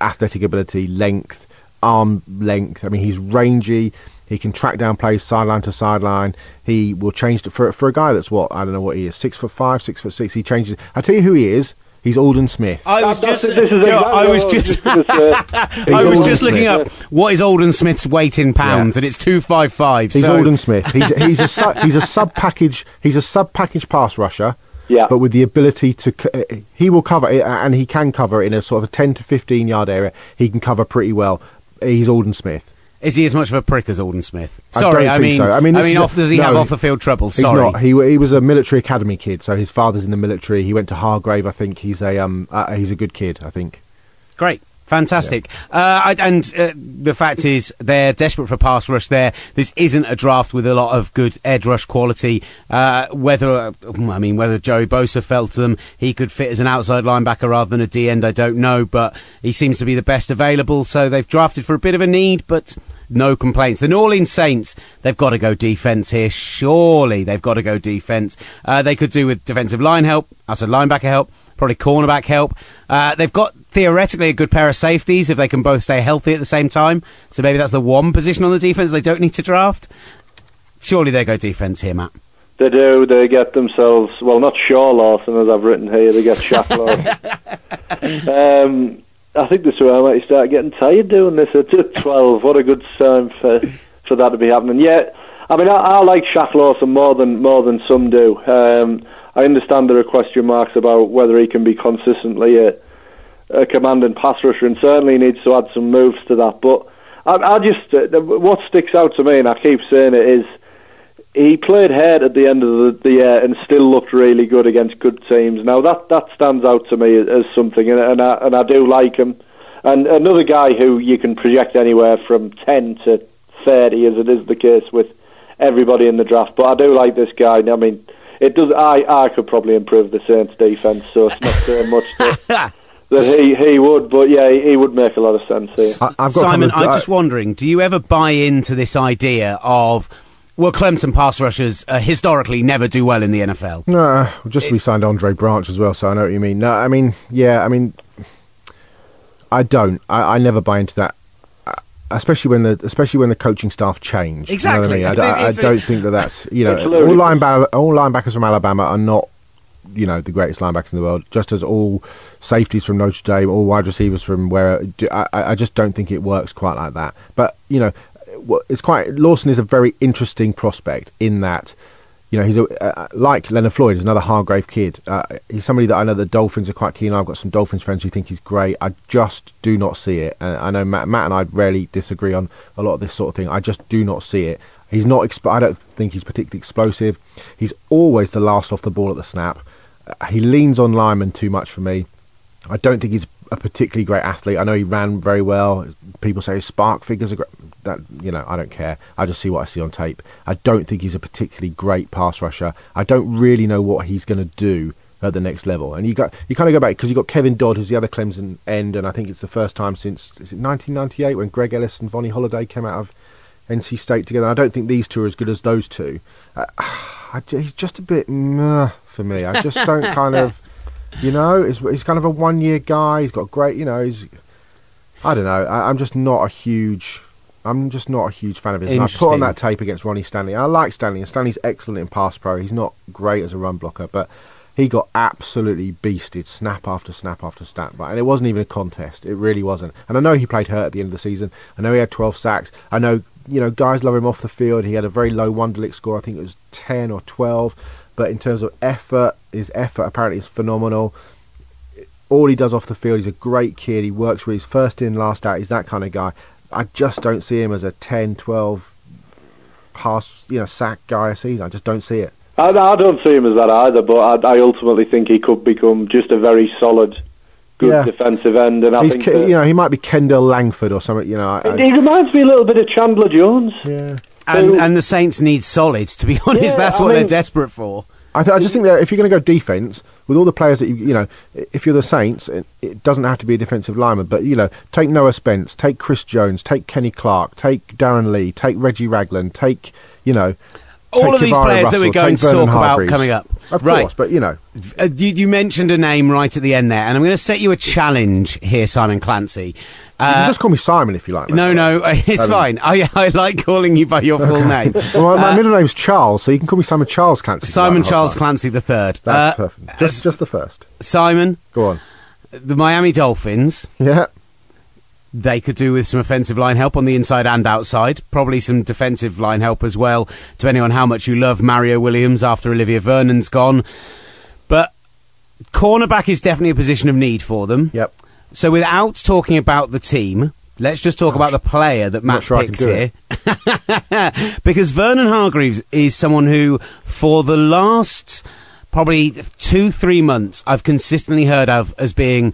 athletic ability, length, arm length. I mean, he's rangy. He can track down plays sideline to sideline. He will change to, for for a guy that's what I don't know what he is, six foot five, six foot six. He changes. I tell you who he is. He's Aldon Smith. I was That's- just, this is Joe, exactly I was what just, gonna. I was Aldon just looking Smith. up what is Aldon Smith's weight in pounds, Yeah. and it's two five five. He's so Aldon Smith. He's he's a su- he's a sub package. He's a sub package pass rusher. Yeah. But with the ability to, c- uh, he will cover it, and he can cover it in a sort of a 10 to 15 yard area. He can cover pretty well. He's Aldon Smith. Is he as much of a prick as Aldon Smith? I Sorry, I think mean, so. I mean, is a- off, does he no, have off the field trouble? He's not. He he was a military academy kid, so his father's in the military. He went to Hargrave, I think. He's a um uh, he's a good kid, I think. Great. Fantastic. Uh, and uh, the fact is, they're desperate for pass rush there. This isn't a draft with a lot of good edge rush quality. Uh, whether, I mean, whether Joey Bosa felt them he could fit as an outside linebacker rather than a D end, I don't know. But he seems to be the best available. So they've drafted for a bit of a need, but no complaints. The New Orleans Saints, they've got to go defense here. Surely they've got to go defense. Uh, they could do with defensive line help, outside linebacker help, probably cornerback help. Uh, they've got theoretically a good pair of safeties if they can both stay healthy at the same time. So maybe that's the one position on the defense they don't need to draft. Surely they go defense here, Matt. They do. They get themselves well, not Shaw Lawson as I've written here. They get Shaq Lawson. um, I think this is where I might start getting tired doing this at twelve. What a good time for for that to be happening. Yeah, I mean, I, I like Shaq Lawson more than more than some do. Um, I understand there are question marks about whether he can be consistently a, a commanding pass rusher, and certainly needs to add some moves to that. But I, I just uh, what sticks out to me, and I keep saying it, is he played hard at the end of the, the year and still looked really good against good teams. Now that that stands out to me as something, and, and I and I do like him. And another guy who you can project anywhere from ten to thirty, as it is the case with everybody in the draft. But I do like this guy. I mean, it does. I I could probably improve the Saints defense, so it's not saying much. That, that he, he would, but yeah, he, he would make a lot of sense here. I, I've got Simon, I'm just wondering, do you ever buy into this idea of, well, Clemson pass rushers uh, historically never do well in the NFL? No, we just we signed Andre Branch as well, so I know what you mean. No, I mean, yeah, I mean, I don't. I, I never buy into that, uh, especially when the especially when the coaching staff change. You know what Exactly. I, mean? It's- I, I don't think that that's you know all ludicrous. linebacker all linebackers from Alabama are not you know the greatest linebackers in the world. Just as all safeties from Notre Dame, all wide receivers from where I, I I just don't think it works quite like that. But you know, what- it's quite Lawson is a very interesting prospect in that. You know, he's a, uh, like Leonard Floyd, is another Hargrave kid. Uh, he's somebody that I know the Dolphins are quite keen on. I've got some Dolphins friends who think he's great. I just do not see it. And I know Matt, Matt and I rarely disagree on a lot of this sort of thing. I just do not see it. He's not. Exp- I don't think he's particularly explosive. He's always the last off the ball at the snap. Uh, he leans on linemen too much for me. I don't think he's a particularly great athlete. I know he ran very well. People say his spark figures are great. That you know, I don't care. I just see what I see on tape. I don't think he's a particularly great pass rusher. I don't really know what he's going to do at the next level. And you got you kind of go back because you got Kevin Dodd, who's the other Clemson end, and I think it's the first time since is it 1998 when Greg Ellis and Vonnie Holliday came out of NC State together. I don't think these two are as good as those two. Uh, I, he's just a bit for me. I just don't kind of, you know, he's, he's kind of a one-year guy. He's got great, you know, he's, I don't know. I, I'm just not a huge, I'm just not a huge fan of his. And I put on that tape against Ronnie Stanley. I like Stanley, and Stanley's excellent in pass pro. He's not great as a run blocker, but he got absolutely beasted, snap after snap after snap, and it wasn't even a contest. It really wasn't. And I know he played hurt at the end of the season. I know he had 12 sacks. I know, you know, guys love him off the field. He had a very low Wonderlic score. I think it was 10 or 12. But in terms of effort, his effort apparently is phenomenal. All he does off the field, he's a great kid. He works for his first in, last out. He's that kind of guy. I just don't see him as a 10, 12 pass, you know, sack guy a season. I just don't see it. I, I don't see him as that either, but I, I ultimately think he could become just a very solid, good Yeah. defensive end. And I He's, think that- you know, he might be Kendall Langford or something. You know, I, he reminds me a little bit of Chandler Jones. yeah. And, So- and the Saints need solid, to be honest. Yeah, That's I what they're desperate for. I, th- I just think that if you're going to go defense with all the players that you, you know, if you're the Saints, it, it doesn't have to be a defensive lineman, but you know, take Noah Spence, take Chris Jones, take Kenny Clark, take Darron Lee, take Reggie Ragland, take you know, All of these players that we're going to talk about coming up. Of Right. course, but you know, Uh, you, you mentioned a name right at the end there, and I'm going to set you a challenge here, Simon Clancy. you can Uh, just call me Simon if you like. mate. no, no, it's Um, fine. I, I like calling you by your full name. Well, my middle name's Charles, so you can call me Simon Charles Clancy. Simon Charles. Clancy the third. That's Uh, perfect. Just, just the first. Simon, Go on. the Miami Dolphins. Yeah. They could do with some offensive line help on the inside and outside. Probably some defensive line help as well, depending on how much you love Mario Williams after Olivier Vernon's gone. But cornerback is definitely a position of need for them. Yep. So without talking about the team, let's just talk about the player that Matt sure picked here. because Vernon Hargreaves is someone who, for the last probably two, three months, I've consistently heard of as being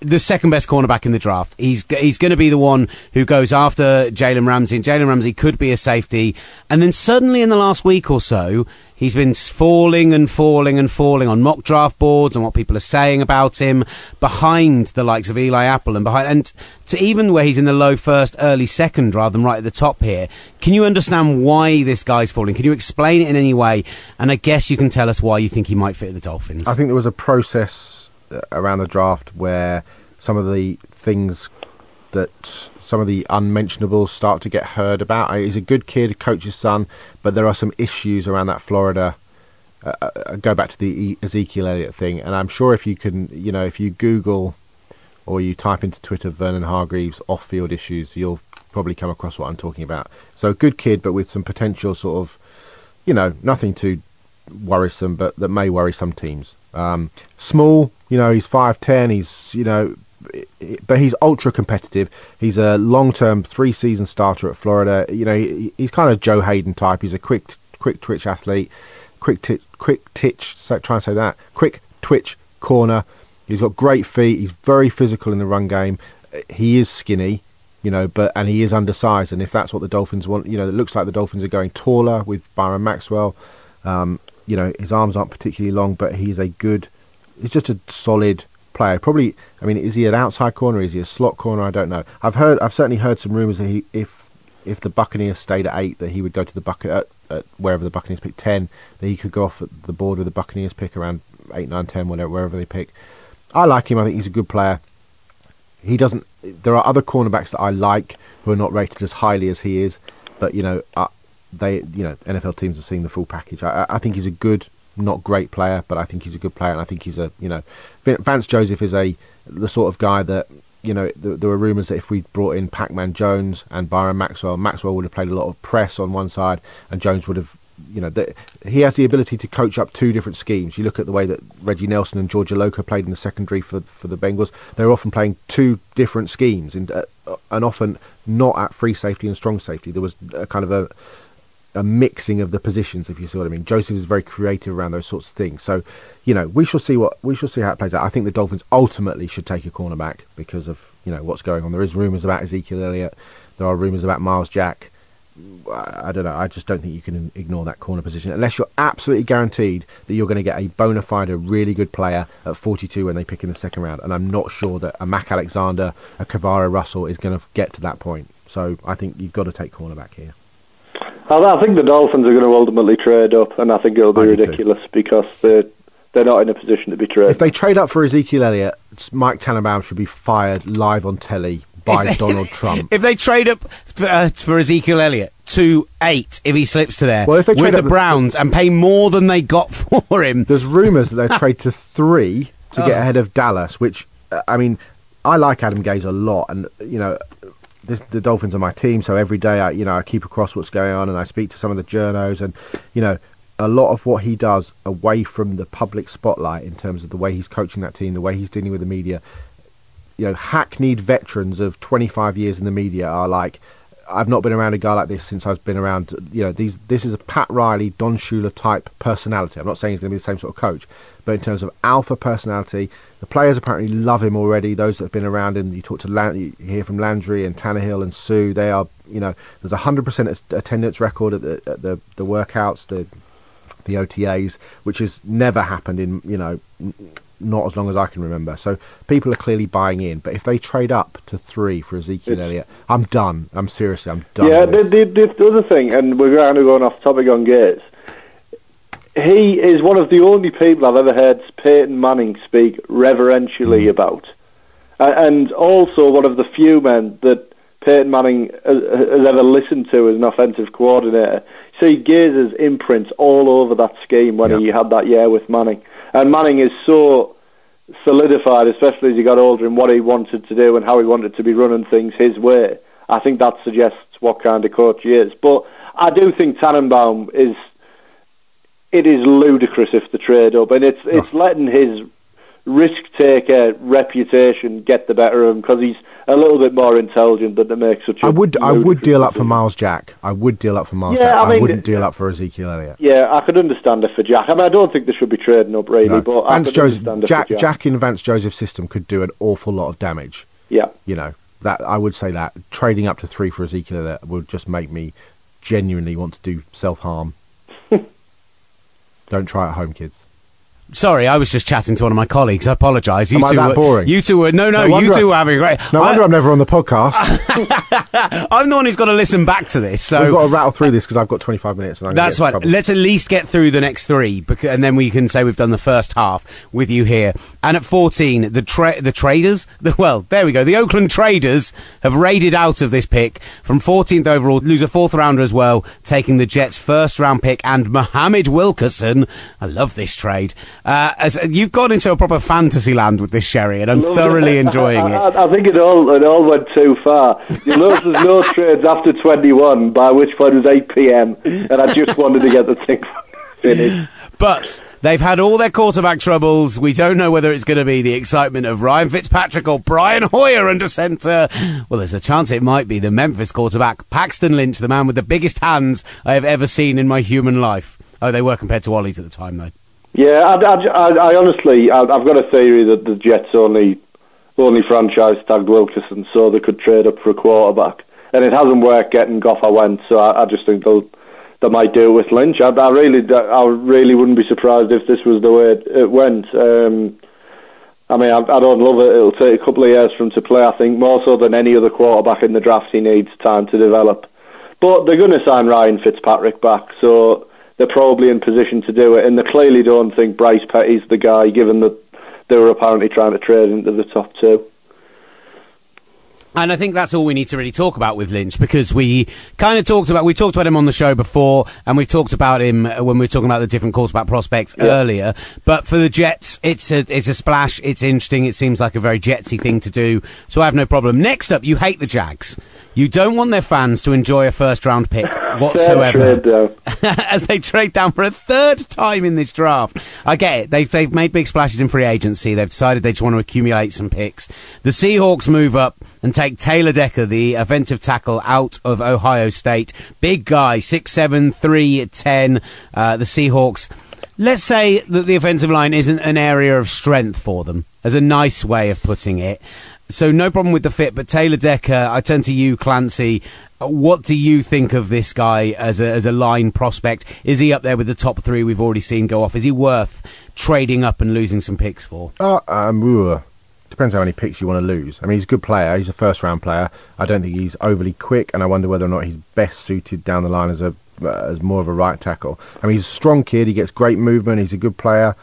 the second best cornerback in the draft. He's he's going to be the one who goes after Jalen Ramsey. And Jalen Ramsey could be a safety, and then suddenly in the last week or so, he's been falling and falling and falling on mock draft boards and what people are saying about him behind the likes of Eli Apple and behind and to even where he's in the low first, early second rather than right at the top here. Can you understand why this guy's falling? Can you explain it in any way? And I guess you can tell us why you think he might fit the Dolphins. I think there was a process around the draft where some of the things that some of the unmentionables start to get heard about. Uh, He's a good kid, coach's son, but there are some issues around that Florida. Uh, uh, go back to the Ezekiel Elliott thing, and I'm sure if you can, you know, if you Google or you type into Twitter Vernon Hargreaves off-field issues, you'll probably come across what I'm talking about. So a good kid, but with some potential sort of, you know, nothing too worrisome, but that may worry some teams. Um, small, you know, he's five ten. He's you know, but he's ultra competitive. He's a long-term three-season starter at Florida. You know, he, he's kind of Joe Haden type. He's a quick, quick twitch athlete, quick, ti quick titch. So, try and say that. Quick twitch corner. He's got great feet. He's very physical in the run game. He is skinny you know, but and he is undersized, and if that's what the Dolphins want, you know, it looks like the Dolphins are going taller with Byron Maxwell. Um, you know, his arms aren't particularly long, but he's a good, he's just a solid player. Probably, I mean, is he an outside corner? Is he a slot corner? I don't know. I've heard, I've certainly heard some rumours that he, if if the Buccaneers stayed at eight, that he would go to the bucket at, at wherever the Buccaneers pick ten, that he could go off at the board with the Buccaneers pick around eight, nine, ten, whatever, wherever they pick. I like him. I think he's a good player he doesn't. There are other cornerbacks that I like who are not rated as highly as he is, but you know, uh, they, you know, NFL teams are seeing the full package. I, I think he's a good, not great player, but I think he's a good player, and I think he's a, you know, Vance Joseph is a the sort of guy that. You know, th- there were rumours that if we brought in Pac-Man Jones and Byron Maxwell, Maxwell would have played a lot of press on one side, and Jones would have you know, the, he has the ability to coach up two different schemes. You look at the way that Reggie Nelson and George Iloka played in the secondary for for the Bengals. They're often playing two different schemes, and uh, and often not at free safety and strong safety. There was a kind of a a mixing of the positions, if you see what I mean. Joseph is very creative around those sorts of things. So, you know, we shall see what we shall see how it plays out. I think the Dolphins ultimately should take a cornerback because of you know what's going on. There is rumours about Ezekiel Elliott. There are rumours about Myles Jack. I don't know. I just don't think you can ignore that corner position unless you're absolutely guaranteed that you're going to get a bona fide, a really good player at 42 when they pick in the second round. And I'm not sure that a Mac Alexander, a KeiVarae Russell is going to get to that point. So I think you've got to take cornerback here. I, I think the Dolphins are going to ultimately trade up, and I think it'll be I too. ridiculous because they're they're not in a position to be traded. If they trade up for Ezekiel Elliott, Mike Tannenbaum should be fired live on telly by they- Donald Trump. If they trade up for, uh, for Ezekiel Elliott to eight, if he slips to there, Well, if they with trade the up- Browns and pay more than they got for him, There's rumours that they'll trade to three to Oh. get ahead of Dallas, which uh, I mean, I like Adam Gase a lot, and you know, this, the Dolphins are my team, so every day I, you know, I keep across what's going on, and I speak to some of the journos, and you know, a lot of what he does away from the public spotlight in terms of the way he's coaching that team, the way he's dealing with the media, you know, hackneyed veterans of 25 years in the media are like, I've not been around a guy like this since I've been around. You know, these this is a Pat Riley, Don Shula type personality. I'm not saying he's going to be the same sort of coach, but in terms of alpha personality, the players apparently love him already. Those that have been around him, you talk to Lan- you hear from Landry and Tannehill and Suh. They are, you know, there's a hundred percent attendance record at the at the the workouts, the the OTAs, which has never happened in you know not as long as I can remember. So people are clearly buying in. But if they trade up to three for Ezekiel It's- Elliott, I'm done. I'm seriously, I'm done. Yeah, the, the, the, the other thing, and we're kind of going off topic on Gates. He is one of the only people I've ever heard Peyton Manning speak reverentially Hmm. about, and also one of the few men that Peyton Manning has, ever listened to as an offensive coordinator. See Gase's imprints all over that scheme when Yeah. he had that year with Manning, and Manning is so solidified, especially as he got older, in what he wanted to do and how he wanted to be running things his way. I think that suggests what kind of coach he is. But I do think Tannenbaum is. It is ludicrous if the trade up, and it's it's letting his risk taker reputation get the better of him because he's a little bit more intelligent than to make such. a I would I would deal up for. Myles Jack. I would deal up for Myles Yeah, Jack. I I, wouldn't deal up for Ezekiel Elliott. Yeah, I could understand it for Jack. I mean, I don't think they should be trading up really, No. but I Vance could Joseph, understand it Jack, for Jack. Jack in Vance Joseph's system could do an awful lot of damage. Yeah. You know that I would say that trading up to three for Ezekiel Elliott would just make me genuinely want to do self harm. Don't try at home, kids. Sorry, I was just chatting to one of my colleagues. I apologise. You Am I two that were, boring? You two were no, no. No you two I- were having a great. No I, wonder I'm never on the podcast. I'm the one who's got to listen back to this. So We've got to rattle through this because I've got 25 minutes and I'm That's right. Let's at least get through the next three, because, and then we can say we've done the first half with you here. And at 14, the tra- the traders, the, well, there we go. The Oakland Traders have raided out of this pick from 14th overall, lose a fourth rounder as well, taking the Jets' first round pick and Muhammad Wilkerson. I love this trade. Uh, as you've gone into a proper fantasy land with this sherry, and I'm thoroughly enjoying it. I, I think it all it all went too far. You notice there's no trades after 21, by which point it was 8 p.m. and I just wanted to get the thing finished. But they've had all their quarterback troubles. We don't know whether it's going to be the excitement of Ryan Fitzpatrick or Brian Hoyer under centre. Well, there's a chance it might be the Memphis quarterback, Paxton Lynch, the man with the biggest hands I have ever seen in my human life. Oh, they were compared to Olly's at the time, though. Yeah, I, I, I, I honestly, I, I've got a theory that the Jets only only franchise tagged Wilkerson so they could trade up for a quarterback, and it hasn't worked getting Goff. I went, so I, I just think they'll they might do it with Lynch. I, I really, I really wouldn't be surprised if this was the way it, it went. Um, I mean, I, I don't love it. It'll take a couple of years for him to play. I think more so than any other quarterback in the draft, he needs time to develop. But they're going to sign Ryan Fitzpatrick back, so they're probably in position to do it. And they clearly don't think Bryce Petty's the guy, given that they were apparently trying to trade into the top two. And I think that's all we need to really talk about with Lynch because we kind of talked about we talked about him on the show before, and we've talked about him when we were talking about the different quarterback prospects earlier. But for the Jets, it's a it's a splash. It's interesting. It seems like a very Jetsy thing to do. So I have no problem. Next up, you hate the Jags. You don't want their fans to enjoy a first round pick whatsoever Fair trade, though. as they trade down for a third time in this draft. I get it. They've, they've made big splashes in free agency. They've decided they just want to accumulate some picks. The Seahawks move up and take Taylor Decker, the offensive tackle out of Ohio State. Big guy, 6'7", 3'10". Uh, the Seahawks. Let's say that the offensive line isn't an area of strength for them, as a nice way of putting it. So no problem with the fit, but Taylor Decker, I turn to you, Clancy. Uh, What do you think of this guy as a, as a line prospect? Is he up there with the top three we've already seen go off? Is he worth trading up and losing some picks for? Uh, um, depends how many picks you want to lose. I mean, he's a good player. He's a first round player. I don't think he's overly quick, and I wonder whether or not he's best suited down the line as a uh, as more of a right tackle. I mean, he's a strong kid. He gets great movement. He's a good player.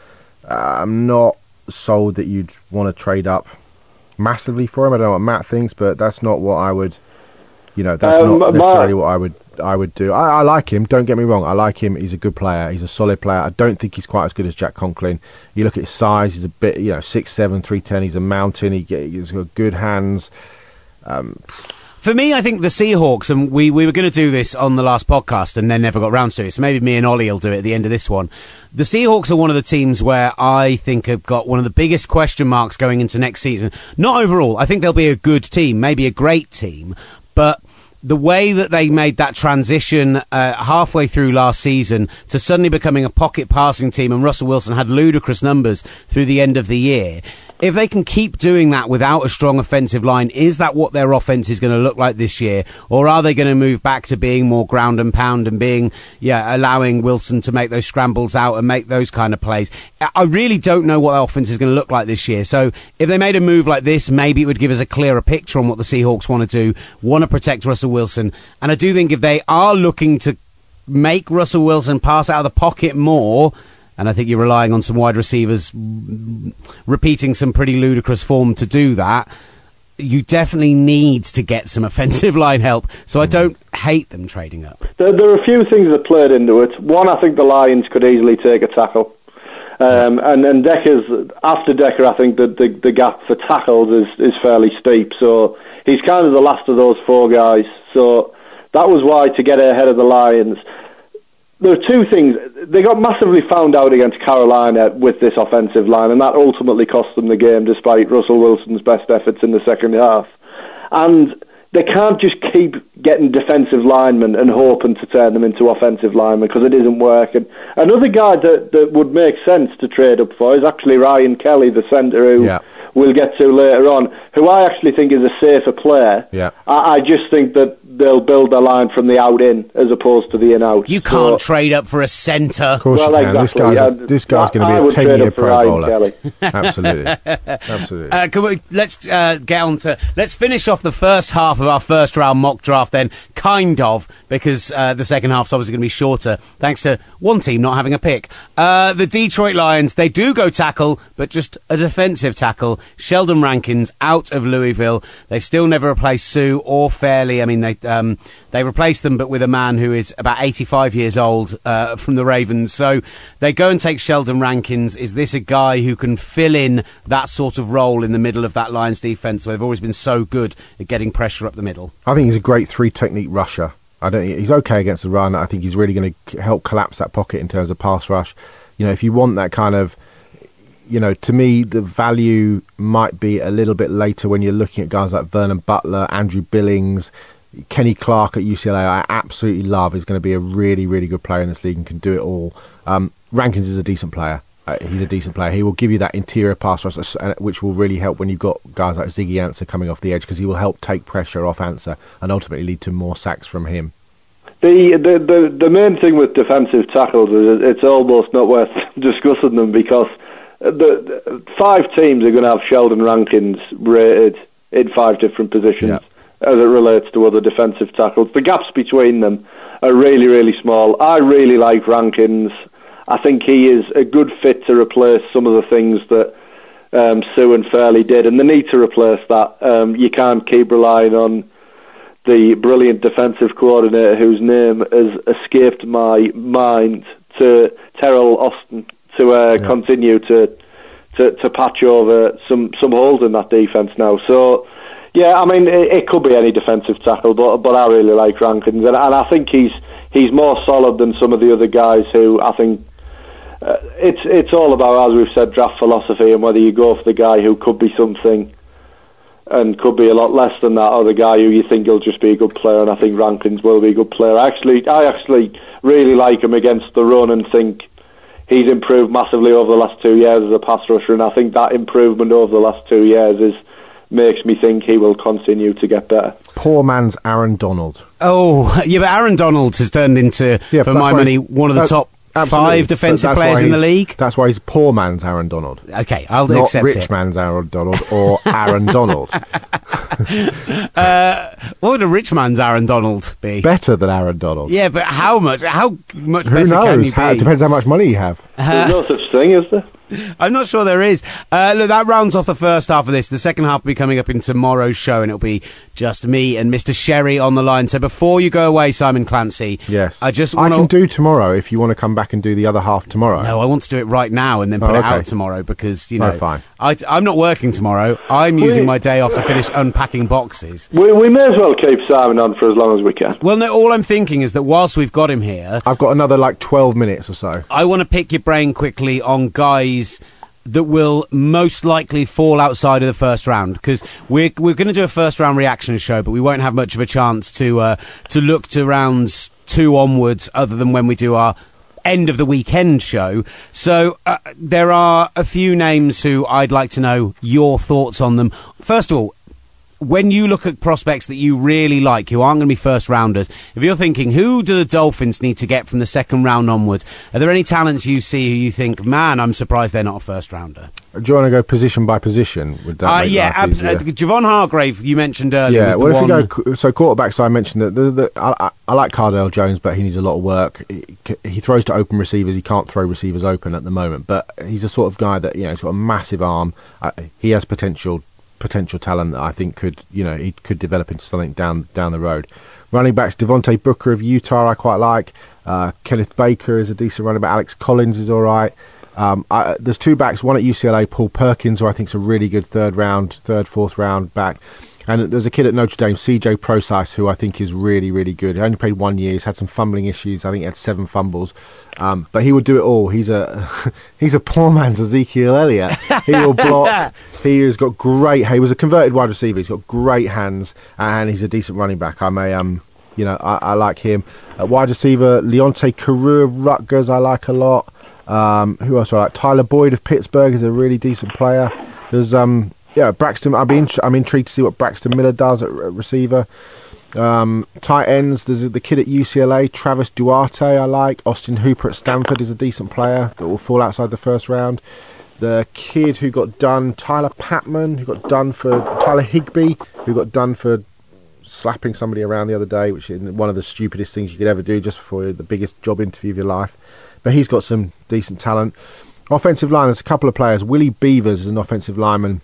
Uh, I'm not sold that you'd want to trade up massively for him. I don't know what Matt thinks, but that's not what I would. You know, that's Um, not my- necessarily what I would I would do. I, I like him. Don't get me wrong. I like him. He's a good player. He's a solid player. I don't think he's quite as good as Jack Conklin. You look at his size. He's a bit, you know, six seven, three ten. He's a mountain. He he's got good hands. For me, I think the Seahawks, and we, we were going to do this on the last podcast and then never got round to it, so maybe me and Olly will do it at the end of this one. The Seahawks are one of the teams where I think have got one of the biggest question marks going into next season. Not overall, I think they'll be a good team, maybe a great team, but the way that they made that transition uh, halfway through last season to suddenly becoming a pocket passing team, and Russell Wilson had ludicrous numbers through the end of the year. If they can keep doing that without a strong offensive line, is that what their offense is going to look like this year? Or are they going to move back to being more ground and pound and being, yeah, allowing Wilson to make those scrambles out and make those kind of plays? I- really don't know what their offense is going to look like this year. So if they made a move like this, maybe it would give us a clearer picture on what the Seahawks want to do, want to protect Russell Wilson. And I do think if they are looking to make Russell Wilson pass out of the pocket more, and I think you're relying on some wide receivers repeating some pretty ludicrous form to do that. You definitely need to get some offensive line help. So I don't hate them trading up. There, there are a few things that played into it. One, I think the Lions could easily take a tackle. Um, and and Decker's after Decker, I think that the, the gap for tackles is, is fairly steep. So he's kind of the last of those four guys. So that was why to get ahead of the Lions. There are two things. They got massively found out against Carolina with this offensive line, and that ultimately cost them the game, despite Russell Wilson's best efforts in the second half. And they can't just keep getting defensive linemen and hoping to turn them into offensive linemen because it isn't working. Another guy that, that would make sense to trade up for is actually Ryan Kelly, the centre who Yeah. we'll get to later on, who I actually think is a safer player. Yeah. I, I just think that they'll build their line from the out in as opposed to the in out. You can't trade up for a centre. Of course Well, you can. exactly, This guy's, yeah. this guy's going to be a 10 year Pro Ryan Bowler. Kelly. Absolutely. Absolutely. Uh, can we, let's uh, get on to let's finish off the first half of our first round mock draft then, kind of, because uh, the second half's obviously going to be shorter, thanks to one team not having a pick. Uh, the Detroit Lions, they do go tackle, but just a defensive tackle. Sheldon Rankins out of Louisville. They've still never replaced Suh or Fairley. I mean, they um, they replaced them, but with a man who is about 85 years old uh, from the Ravens. So they go and take Sheldon Rankins. Is this a guy who can fill in that sort of role in the middle of that Lions defense? where They've always been so good at getting pressure up the middle. I think he's a great three technique rusher. I don't. He's okay against the run. I think he's really going to help collapse that pocket in terms of pass rush. You know, if you want that kind of, you know, to me the value might be a little bit later when you're looking at guys like Vernon Butler, Andrew Billings, Kenny Clark at UCLA. I absolutely love. He's going to be a really, really good player in this league and can do it all. Um, Rankins is a decent player. Uh, he's a decent player. He will give you that interior pass rush, uh, which will really help when you've got guys like Ziggy Ansah coming off the edge because he will help take pressure off Ansah and ultimately lead to more sacks from him. The, the the the main thing with defensive tackles is it's almost not worth discussing them because the, the five teams are going to have Sheldon Rankins rated in five different positions Yeah. As it relates to other defensive tackles. The gaps between them are really really small. I really like Rankins. I think he is a good fit to replace some of the things that um, Suh and Fairley did, and they need to replace that. Um, you can't keep relying on the brilliant defensive coordinator whose name has escaped my mind to Teryl Austin to uh, continue to, to to patch over some some holes in that defense now. So. Yeah, I mean it, it could be any defensive tackle, but but I really like Rankins, and, and I think he's he's more solid than some of the other guys who I think uh, it's it's all about as we've said draft philosophy and whether you go for the guy who could be something and could be a lot less than that, or the guy who you think will just be a good player. And I think Rankins will be a good player. Actually, I actually really like him against the run and think he's improved massively over the last two years as a pass rusher. And I think that improvement over the last two years is makes me think he will continue to get better. Poor man's Aaron Donald. Oh, yeah, but Aaron Donald has turned into, Yeah, for my money, one of the uh, top absolutely. five defensive players in the league. That's why he's poor man's Aaron Donald. Okay, I'll Not accept rich it. man's Aaron Donald or Aaron Donald. What would a rich man's Aaron Donald be? Better than Aaron Donald. Yeah, but how much? How much Who better can knows? you How, be? it depends how much money you have. There's no such thing, is there? I'm not sure there is. Uh, look, that rounds off the first half of this. The second half will be coming up in tomorrow's show, and it'll be just me and Mr. Sherry on the line. So before you go away, Simon Clancy, Yes. I just I can do tomorrow if you want to come back and do the other half tomorrow. No, I want to do it right now and then put Oh, it out tomorrow because you Oh, know. fine. I, am not working tomorrow. I'm using my day off to finish unpacking boxes. We, we may as well keep Simon on for as long as we can. Well, no. All I'm thinking is that whilst we've got him here, I've got another like 12 minutes or so. I want to pick your brain quickly on guys that will most likely fall outside of the first round because we're we're going to do a first round reaction show, but we won't have much of a chance to uh, to look to rounds two onwards, other than when we do our end of the weekend show. So uh, there are a few names who I'd like to know your thoughts on them. First of all, when you look at prospects that you really like, who aren't going to be first rounders, if you're thinking, who do the Dolphins need to get from the second round onwards? Are there any talents you see who you think, man, I'm surprised they're not a first rounder? Do you want to go position by position? Would that Uh, yeah, life abs- uh, Javon Hargrave, you mentioned earlier, Yeah, well, if one. you go so quarterbacks, I mentioned that the, the, I, I- I like Cardale Jones, but he needs a lot of work. He, he throws to open receivers. He can't throw receivers open at the moment, but he's a sort of guy that you know he's got a massive arm. Uh, he has potential potential talent that I think could you know he could develop into something down down the road. Running backs, Devontae Booker of Utah, I quite like. Uh, Kenneth Baker is a decent running back. Alex Collins is all right. Um, I, there's two backs, one at UCLA, Paul Perkins, who I think is a really good third round, third, fourth round back. And there's a kid at Notre Dame, CJ Prosise, who I think is really, really good. He only played one year. He's had some fumbling issues. I think he had seven fumbles. Um, but he will do it all. He's a he's a poor man's Ezekiel Elliott. He will block. he has got great. He was a converted wide receiver. He's got great hands, and he's a decent running back. I may um you know I, I like him. Uh, wide receiver Leonte Carrera Rutgers I like a lot. Um, who else do I like? Tyler Boyd of Pittsburgh is a really decent player. There's um yeah Braxton. I'll be int- I'm intrigued to see what Braxton Miller does at, at receiver. Um, tight ends, there's the kid at UCLA, Travis Duarte, I like. Austin Hooper at Stanford is a decent player that will fall outside the first round. The kid who got done, Tyler Patman, who got done for Tyler Higbee, who got done for slapping somebody around the other day, which is one of the stupidest things you could ever do just before the biggest job interview of your life. But he's got some decent talent. Offensive line, there's a couple of players. Willie Beavers is an offensive lineman,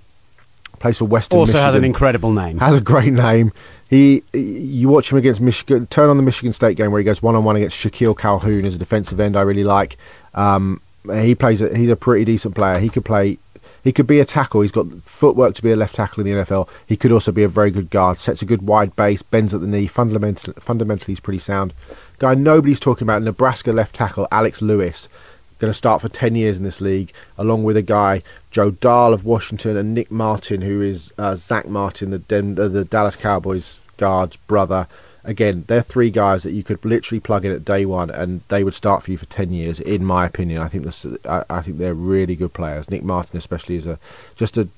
plays for Western Also Michigan has an incredible name. has a great name. He, you watch him against Michigan. Turn on the Michigan State game where he goes one on one against Shilique Calhoun as a defensive end. I really like. Um, he plays. A, he's a pretty decent player. He could play. He could be a tackle. He's got footwork to be a left tackle in the NFL. He could also be a very good guard. Sets a good wide base. Bends at the knee. Fundamental, fundamentally, he's pretty sound. Guy nobody's talking about. Nebraska left tackle Alex Lewis going to start for 10 years in this league, along with a guy, Joe Dahl of Washington, and Nick Martin, who is uh, Zack Martin, the, Den- uh, the Dallas Cowboys guard's brother. Again, they're three guys that you could literally plug in at day one, and they would start for you for 10 years. In my opinion, I think this, I, I think they're really good players. Nick Martin, especially, is a just a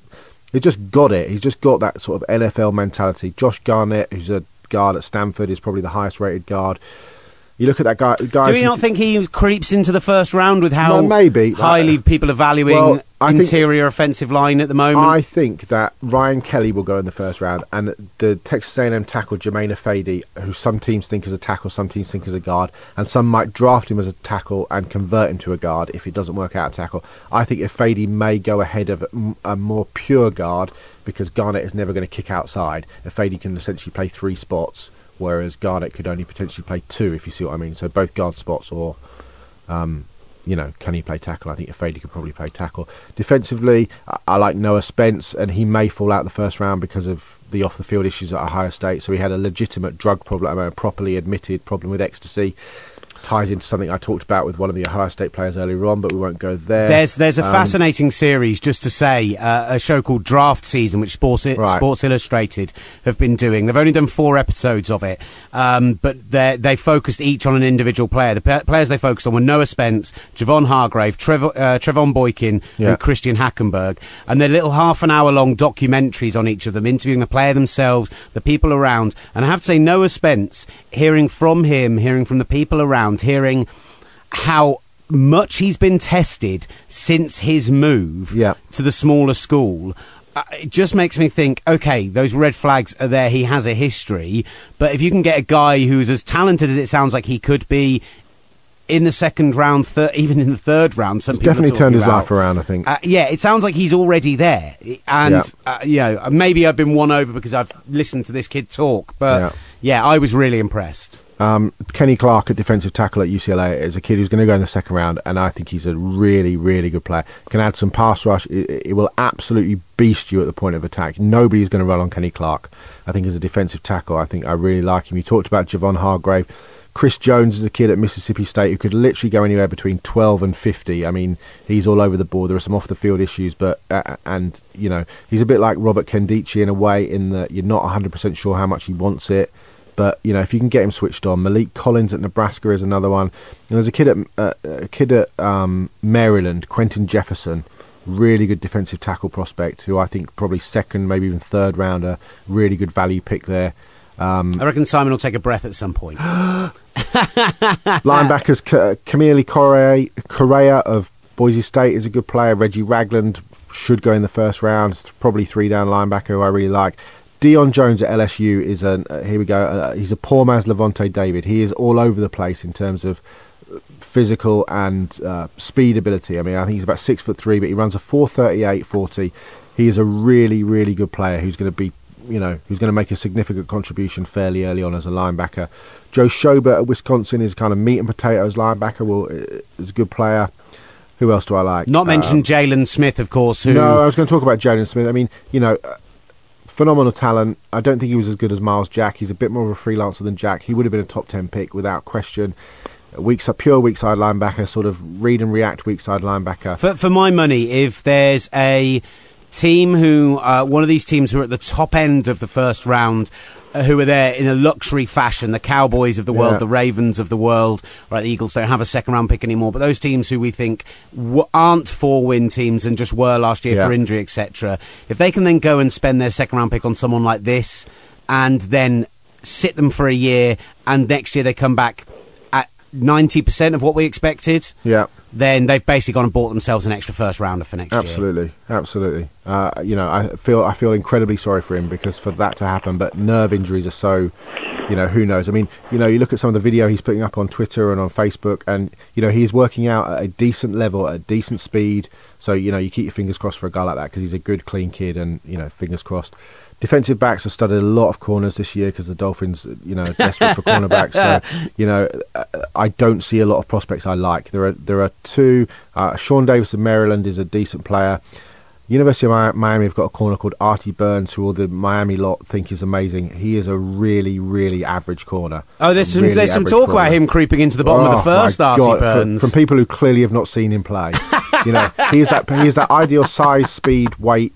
he just got it. He's just got that sort of NFL mentality. Josh Garnett, who's a guard at Stanford, is probably the highest rated guard. You look at that guy. Guys Do you not think he creeps into the first round with how No, maybe. highly people are valuing Well, I think- interior offensive line at the moment? I think that Ryan Kelly will go in the first round, and the Texas A&M tackle Germain Ifedi, who some teams think is a tackle, some teams think is a guard, and some might draft him as a tackle and convert him to a guard if it doesn't work out at tackle. I think Ifedi may go ahead of a more pure guard because Garnett is never going to kick outside. Ifedi can essentially play three spots, whereas Garnett could only potentially play two, if you see what I mean. So both guard spots or um, you know, can he play tackle? I think Ifedi could probably play tackle. Defensively, I, I like Noah Spence, and he may fall out the first round because of the off the field issues at Ohio State. So he had a legitimate drug problem, a properly admitted problem with ecstasy. Ties into something I talked about with one of the Ohio State players earlier on, but we won't go there. There's there's a Um, fascinating series, just to say, uh, a show called Draft Season, which Sports Right. Sports Illustrated have been doing. They've only done four episodes of it, um, but they they focused each on an individual player. The pa- players they focused on were Noah Spence, Javon Hargrave, Trevor, uh, Trevon Boykin, Yeah. and Christian Hackenberg, and they're little half an hour long documentaries on each of them, interviewing the player themselves, the people around. And I have to say, Noah Spence, hearing from him, hearing from the people around, hearing how much he's been tested since his move Yeah. to the smaller school. Uh, it just makes me think, okay, those red flags are there. He has a history, but if you can get a guy who's as talented as it sounds like he could be in the second round, thir- even in the third round, some definitely turned his about- life around, I think. uh, yeah, it sounds like he's already there, and Yeah. uh, you know, maybe I've been won over because I've listened to this kid talk, but Yeah. yeah I was really impressed. Um, Kenny Clark at defensive tackle at UCLA is a kid who's going to go in the second round, and I think he's a really, really good player. Can add some pass rush. It, it will absolutely beast you at the point of attack. Nobody's going to run on Kenny Clark. I think as a defensive tackle, I think I really like him. You talked about Javon Hargrave. Chris Jones is a kid at Mississippi State who could literally go anywhere between 12 and 50. I mean, he's all over the board. There are some off the field issues, but uh, and you know he's a bit like Robert Nkemdiche in a way, in that you're not 100% sure how much he wants it. But you know, if you can get him switched on, Maliek Collins at Nebraska is another one. And there's a kid at uh, a kid at um, Maryland, Quinton Jefferson, really good defensive tackle prospect, who I think probably second, maybe even third rounder, really good value pick there. Um, I reckon Simon will take a breath at some point. linebackers, K- Kamalei Correa, Correa of Boise State is a good player. Reggie Ragland should go in the first round. Probably three down linebacker who I really like. Deion Jones at LSU is a uh, here we go. Uh, he's a poor man's Lavonte David. He is all over the place in terms of physical and uh, speed ability. I mean, I think he's about six foot three, but he runs a 438 40. He is a really, really good player who's going to be, you know, who's going to make a significant contribution fairly early on as a linebacker. Joe Schobert at Wisconsin is kind of meat and potatoes linebacker. Well, is a good player. Who else do I like? Not mention Jaylon Smith, of course. Who no, I was going to talk about Jaylon Smith. I mean, you know, uh, phenomenal talent. I don't think he was as good as Myles Jack. He's a bit more of a freelancer than Jack. He would have been a top ten pick without question. Weak side, pure weak side linebacker, sort of read and react weak side linebacker. For, for my money, if there's a team who, uh, one of these teams who are at the top end of the first round, uh, who are there in a luxury fashion, the Cowboys of the world, Yeah. the Ravens of the world, right, the Eagles don't have a second round pick anymore, but those teams who we think w- aren't four win teams and just were last year Yeah. for injury, etc., if they can then go and spend their second round pick on someone like this and then sit them for a year and next year they come back at 90% of what we expected, Yeah. Then they've basically gone and bought themselves an extra first rounder for next year. Absolutely, absolutely. Uh, you know, I feel I feel incredibly sorry for him because for that to happen, but nerve injuries are so, you know, who knows? I mean, you know, you look at some of the video he's putting up on Twitter and on Facebook, and you know, he's working out at a decent level, at a decent speed. So you know, you keep your fingers crossed for a guy like that because he's a good, clean kid, and you know, fingers crossed. Defensive backs have studied a lot of corners this year because the Dolphins, you know, are desperate for cornerbacks. So, you know, uh, I don't see a lot of prospects I like. There are there are two. Uh, Sean Davis of Maryland is a decent player. University of Miami have got a corner called Artie Burns, who all the Miami lot think is amazing. He is a really, really average corner. Oh, there's some really there's some talk corner. about him creeping into the bottom of the Oh, first Artie God, Burns. From, from people who clearly have not seen him play. you know, he's that he's that ideal size, speed, weight,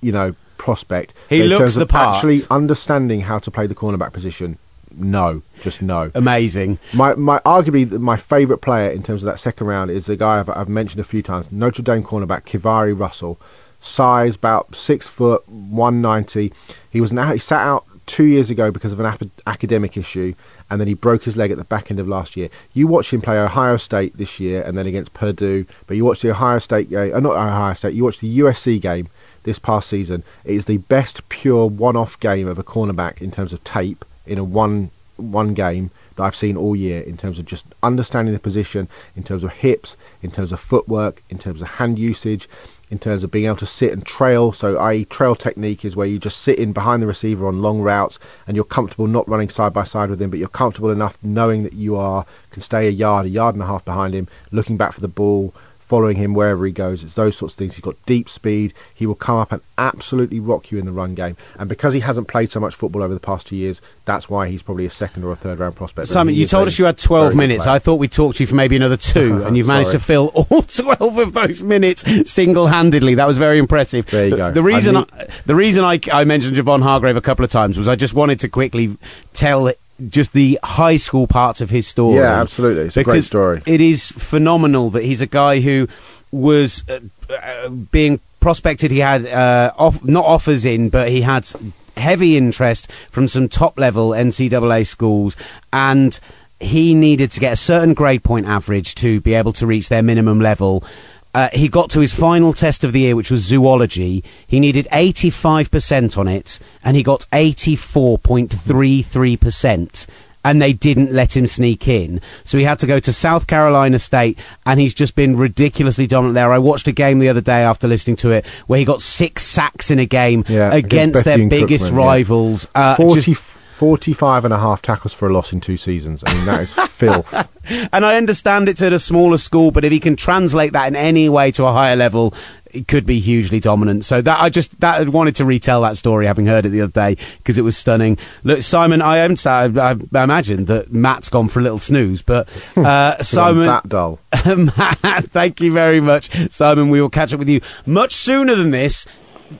you know, prospect. He in looks terms the of part. Actually understanding how to play the cornerback position, no, just no. Amazing. My, my arguably my favourite player in terms of that second round is the guy I've, I've mentioned a few times, Notre Dame cornerback KeiVarae Russell, size about six foot, one ninety. He was now he sat out two years ago because of an ap- academic issue, and then he broke his leg at the back end of last year. You watch him play Ohio State this year, and then against Purdue, but you watch the Ohio State game, uh, not Ohio State, you watch the USC game this past season. It is the best pure one-off game of a cornerback in terms of tape in a one one game that I've seen all year in terms of just understanding the position, in terms of hips, in terms of footwork, in terms of hand usage, in terms of being able to sit and trail. So, i.e., trail technique is where you just sit in behind the receiver on long routes and you're comfortable not running side by side with him, but you're comfortable enough knowing that you are can stay a yard, a yard and a half behind him, looking back for the ball, following him wherever he goes. It's those sorts of things. He's got deep speed. He will come up and absolutely rock you in the run game. And because he hasn't played so much football over the past two years, that's why he's probably a second or a third round prospect. Simon, you told us you had 12 minutes. I thought we'd talk to you for maybe another two, and you've managed to fill all 12 of those minutes single-handedly. That was very impressive. There you the, go. The reason, I I the reason I, I mentioned Javon Hargrave a couple of times was I just wanted to quickly tell just the high school parts of his story. Yeah, absolutely. It's a great story. It is phenomenal that he's a guy who was uh, uh, being prospected. He had uh, off, not offers in, but he had heavy interest from some top level NCAA schools, and he needed to get a certain grade point average to be able to reach their minimum level. Uh, he got to his final test of the year, which was zoology. He needed 85% on it, and he got 84.33%. And they didn't let him sneak in. So he had to go to South Carolina State, and he's just been ridiculously dominant there. I watched a game the other day after listening to it where he got six sacks in a game Yeah, against against their biggest Cookman, yeah. rivals. Uh, 40, just- 45 and a half tackles for a loss in two seasons. I mean, that is filth. and I understand it's at a smaller school, but if he can translate that in any way to a higher level, it could be hugely dominant. So that I just that I wanted to retell that story, having heard it the other day because it was stunning. Look, Simon, I am I, I imagine that Matt's gone for a little snooze, but uh, Simon, that dull. Matt, thank you very much, Simon. We will catch up with you much sooner than this.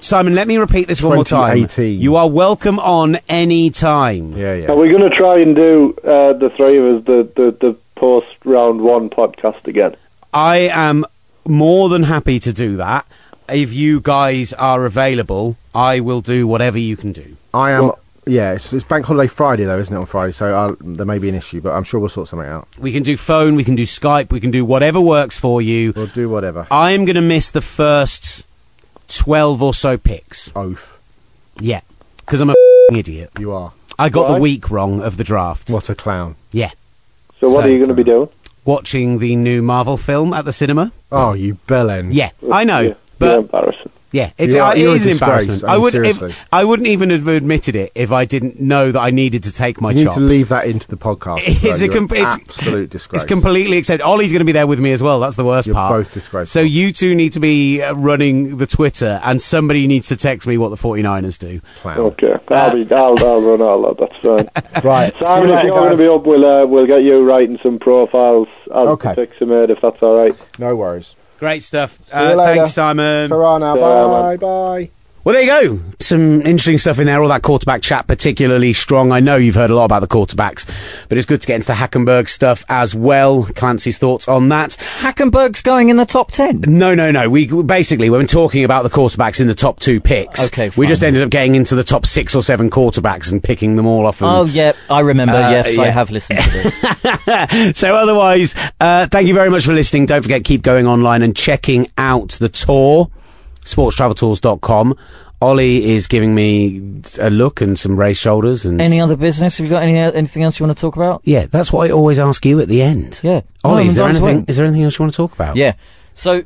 Simon, let me repeat this one more time. You are welcome on any time. Yeah, Are yeah. we going to try and do uh, the three of us the, the, the post round one podcast again? I am more than happy to do that. If you guys are available, I will do whatever you can do. I am. Yeah, it's, it's Bank Holiday Friday though, isn't it? On Friday, so I'll, there may be an issue, but I'm sure we'll sort something out. We can do phone, we can do Skype, we can do whatever works for you. We'll do whatever. I'm going to miss the first 12 or so picks. Oath. Yeah. Because I'm a idiot. You are. I got Why? the week wrong of the draft. What a clown. Yeah. So what So- are you going to be doing? Watching the new Marvel film at the cinema. Oh, you bellend. Yeah, I know. Yeah, you're But embarrassing. Yeah, it's, You are- uh, it you're is an embarrassment. I I would if, I wouldn't even have admitted it if I didn't know that I needed to take my You need to leave that into the podcast. It's well. a You're com- it's, absolute disgrace. It's completely accepted. Olly's going to be there with me as well. That's the worst You're part. both disgraceful. So you two need to be uh, running the Twitter, and somebody needs to text me what the 49ers do. Clown. Okay, I'll be. I'll, I'll run all that. That's fine. Right. Simon, you if you're going to be up, we'll uh, we'll get you writing some profiles as Okay. the picks are if that's all right. No worries. Great stuff. you Uh, later. thanks, Simon. Ta-ra now. Ta-ra, Bye. Bye. Well, there you go. Some interesting stuff in there. All that quarterback chat, particularly strong. I know you've heard a lot about the quarterbacks, but it's good to get into the Hackenberg stuff as well. Clancy's thoughts on that. Hackenberg's going in the top 10. No, no, no. We basically, when talking about the quarterbacks in the top two picks, Okay, we just ended up getting into the top six or seven quarterbacks and picking them all off. And, Oh, yeah, I remember. Uh, yes, I have listened to this. so otherwise, uh, thank you very much for listening. Don't forget, keep going online and checking out the tour, sportstraveltours.com. Olly is giving me a look and some raised shoulders and any other business? Have you got any anything else you want to talk about? yeah, that's what I always ask you at the end. Yeah. Olly, No, is there anything? Is there anything else you want to talk about? Yeah. So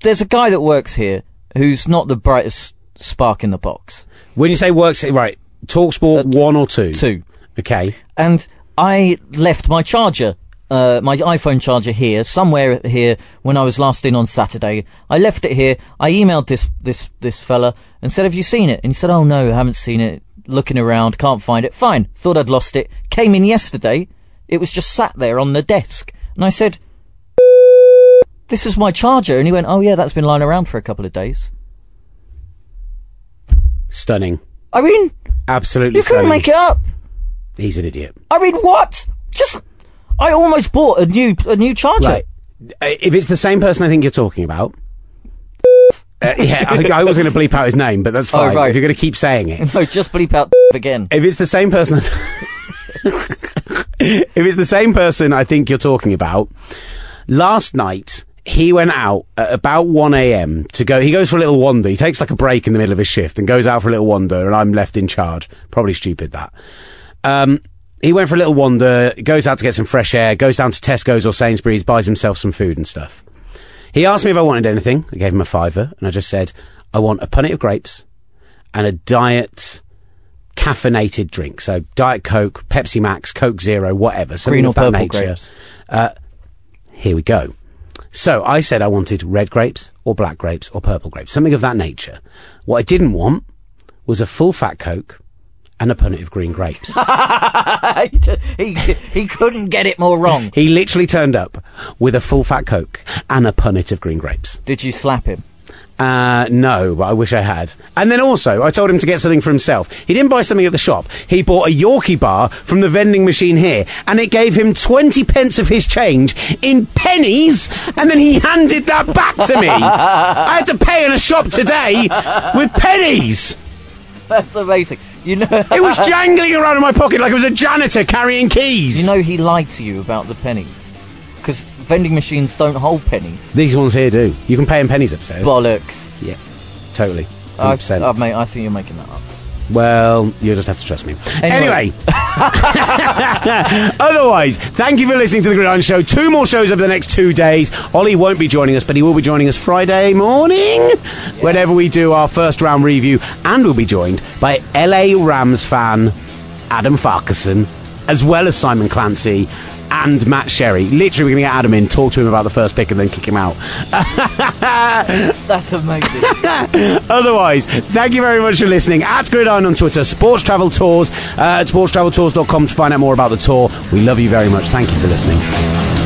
there's a guy that works here who's not the brightest spark in the box. When you say works, right? Talksport Uh, one or two? Two. Okay. And I left my charger, uh, my iPhone charger here, somewhere here when I was last in on Saturday. I left it here. I emailed this, this, this fella and said, have you seen it? And he said, oh no, I haven't seen it. Looking around, can't find it. Fine. Thought I'd lost it. Came in yesterday. It was just sat there on the desk. And I said, this is my charger. And he went, oh yeah, that's been lying around for a couple of days. Stunning. I mean, Absolutely you couldn't make it up. He's an idiot. I mean, what? Just, I almost bought a new, a new charger. Right. Uh, If it's the same person I think you're talking about. Uh, yeah, I, I was going to bleep out his name, but that's fine. Oh, right. If you're going to keep saying it. No, just bleep out again. If it's the same person. if it's the same person I think you're talking about, last night he went out at about 1 a.m. to go. He goes for a little wander. He takes like a break in the middle of his shift and goes out for a little wander, and I'm left in charge. Probably stupid that. Um, he went for a little wander, goes out to get some fresh air, goes down to Tesco's or Sainsbury's, buys himself some food and stuff. He asked me if I wanted anything. I gave him a fiver, and I just said, I want a punnet of grapes and a diet caffeinated drink. So Diet Coke, Pepsi Max, Coke Zero, whatever. Green or purple nature. grapes? Uh, here we go. So I said I wanted red grapes or black grapes or purple grapes, something of that nature. What I didn't want was a full fat Coke and a punnet of green grapes. he, he couldn't get it more wrong. he literally turned up with a full fat Coke and a punnet of green grapes. Did you slap him? Uh, no, but I wish I had. And then also, I told him to get something for himself. He didn't buy something at the shop. He bought a Yorkie bar from the vending machine here, and it gave him 20 pence of his change in pennies, and then he handed that back to me. I had to pay in a shop today with pennies. That's amazing. You know, It was jangling around in my pocket like it was a janitor carrying keys. you know he lied to you about the pennies because vending machines don't hold pennies. These ones here do. You can pay in pennies upstairs. Bollocks. yeah, totally. I, 100%. uh, mate, I think you're making that up. Well, you'll just have to trust me. Anyway. Anyway. Otherwise, thank you for listening to The Gridiron Show. Two more shows over the next two days. Olly won't be joining us, but he will be joining us Friday morning whenever we do our first round review. And we'll be joined by LA Rams fan Adam Farkason, as well as Simon Clancy and Matt Sherry. Literally, we're going to get Adam in, talk to him about the first pick, and then kick him out. That's amazing. Otherwise, thank you very much for listening. At Gridiron on Twitter, Sports Travel Tours, uh, at sportstraveltours.com to find out more about the tour. We love you very much. Thank you for listening.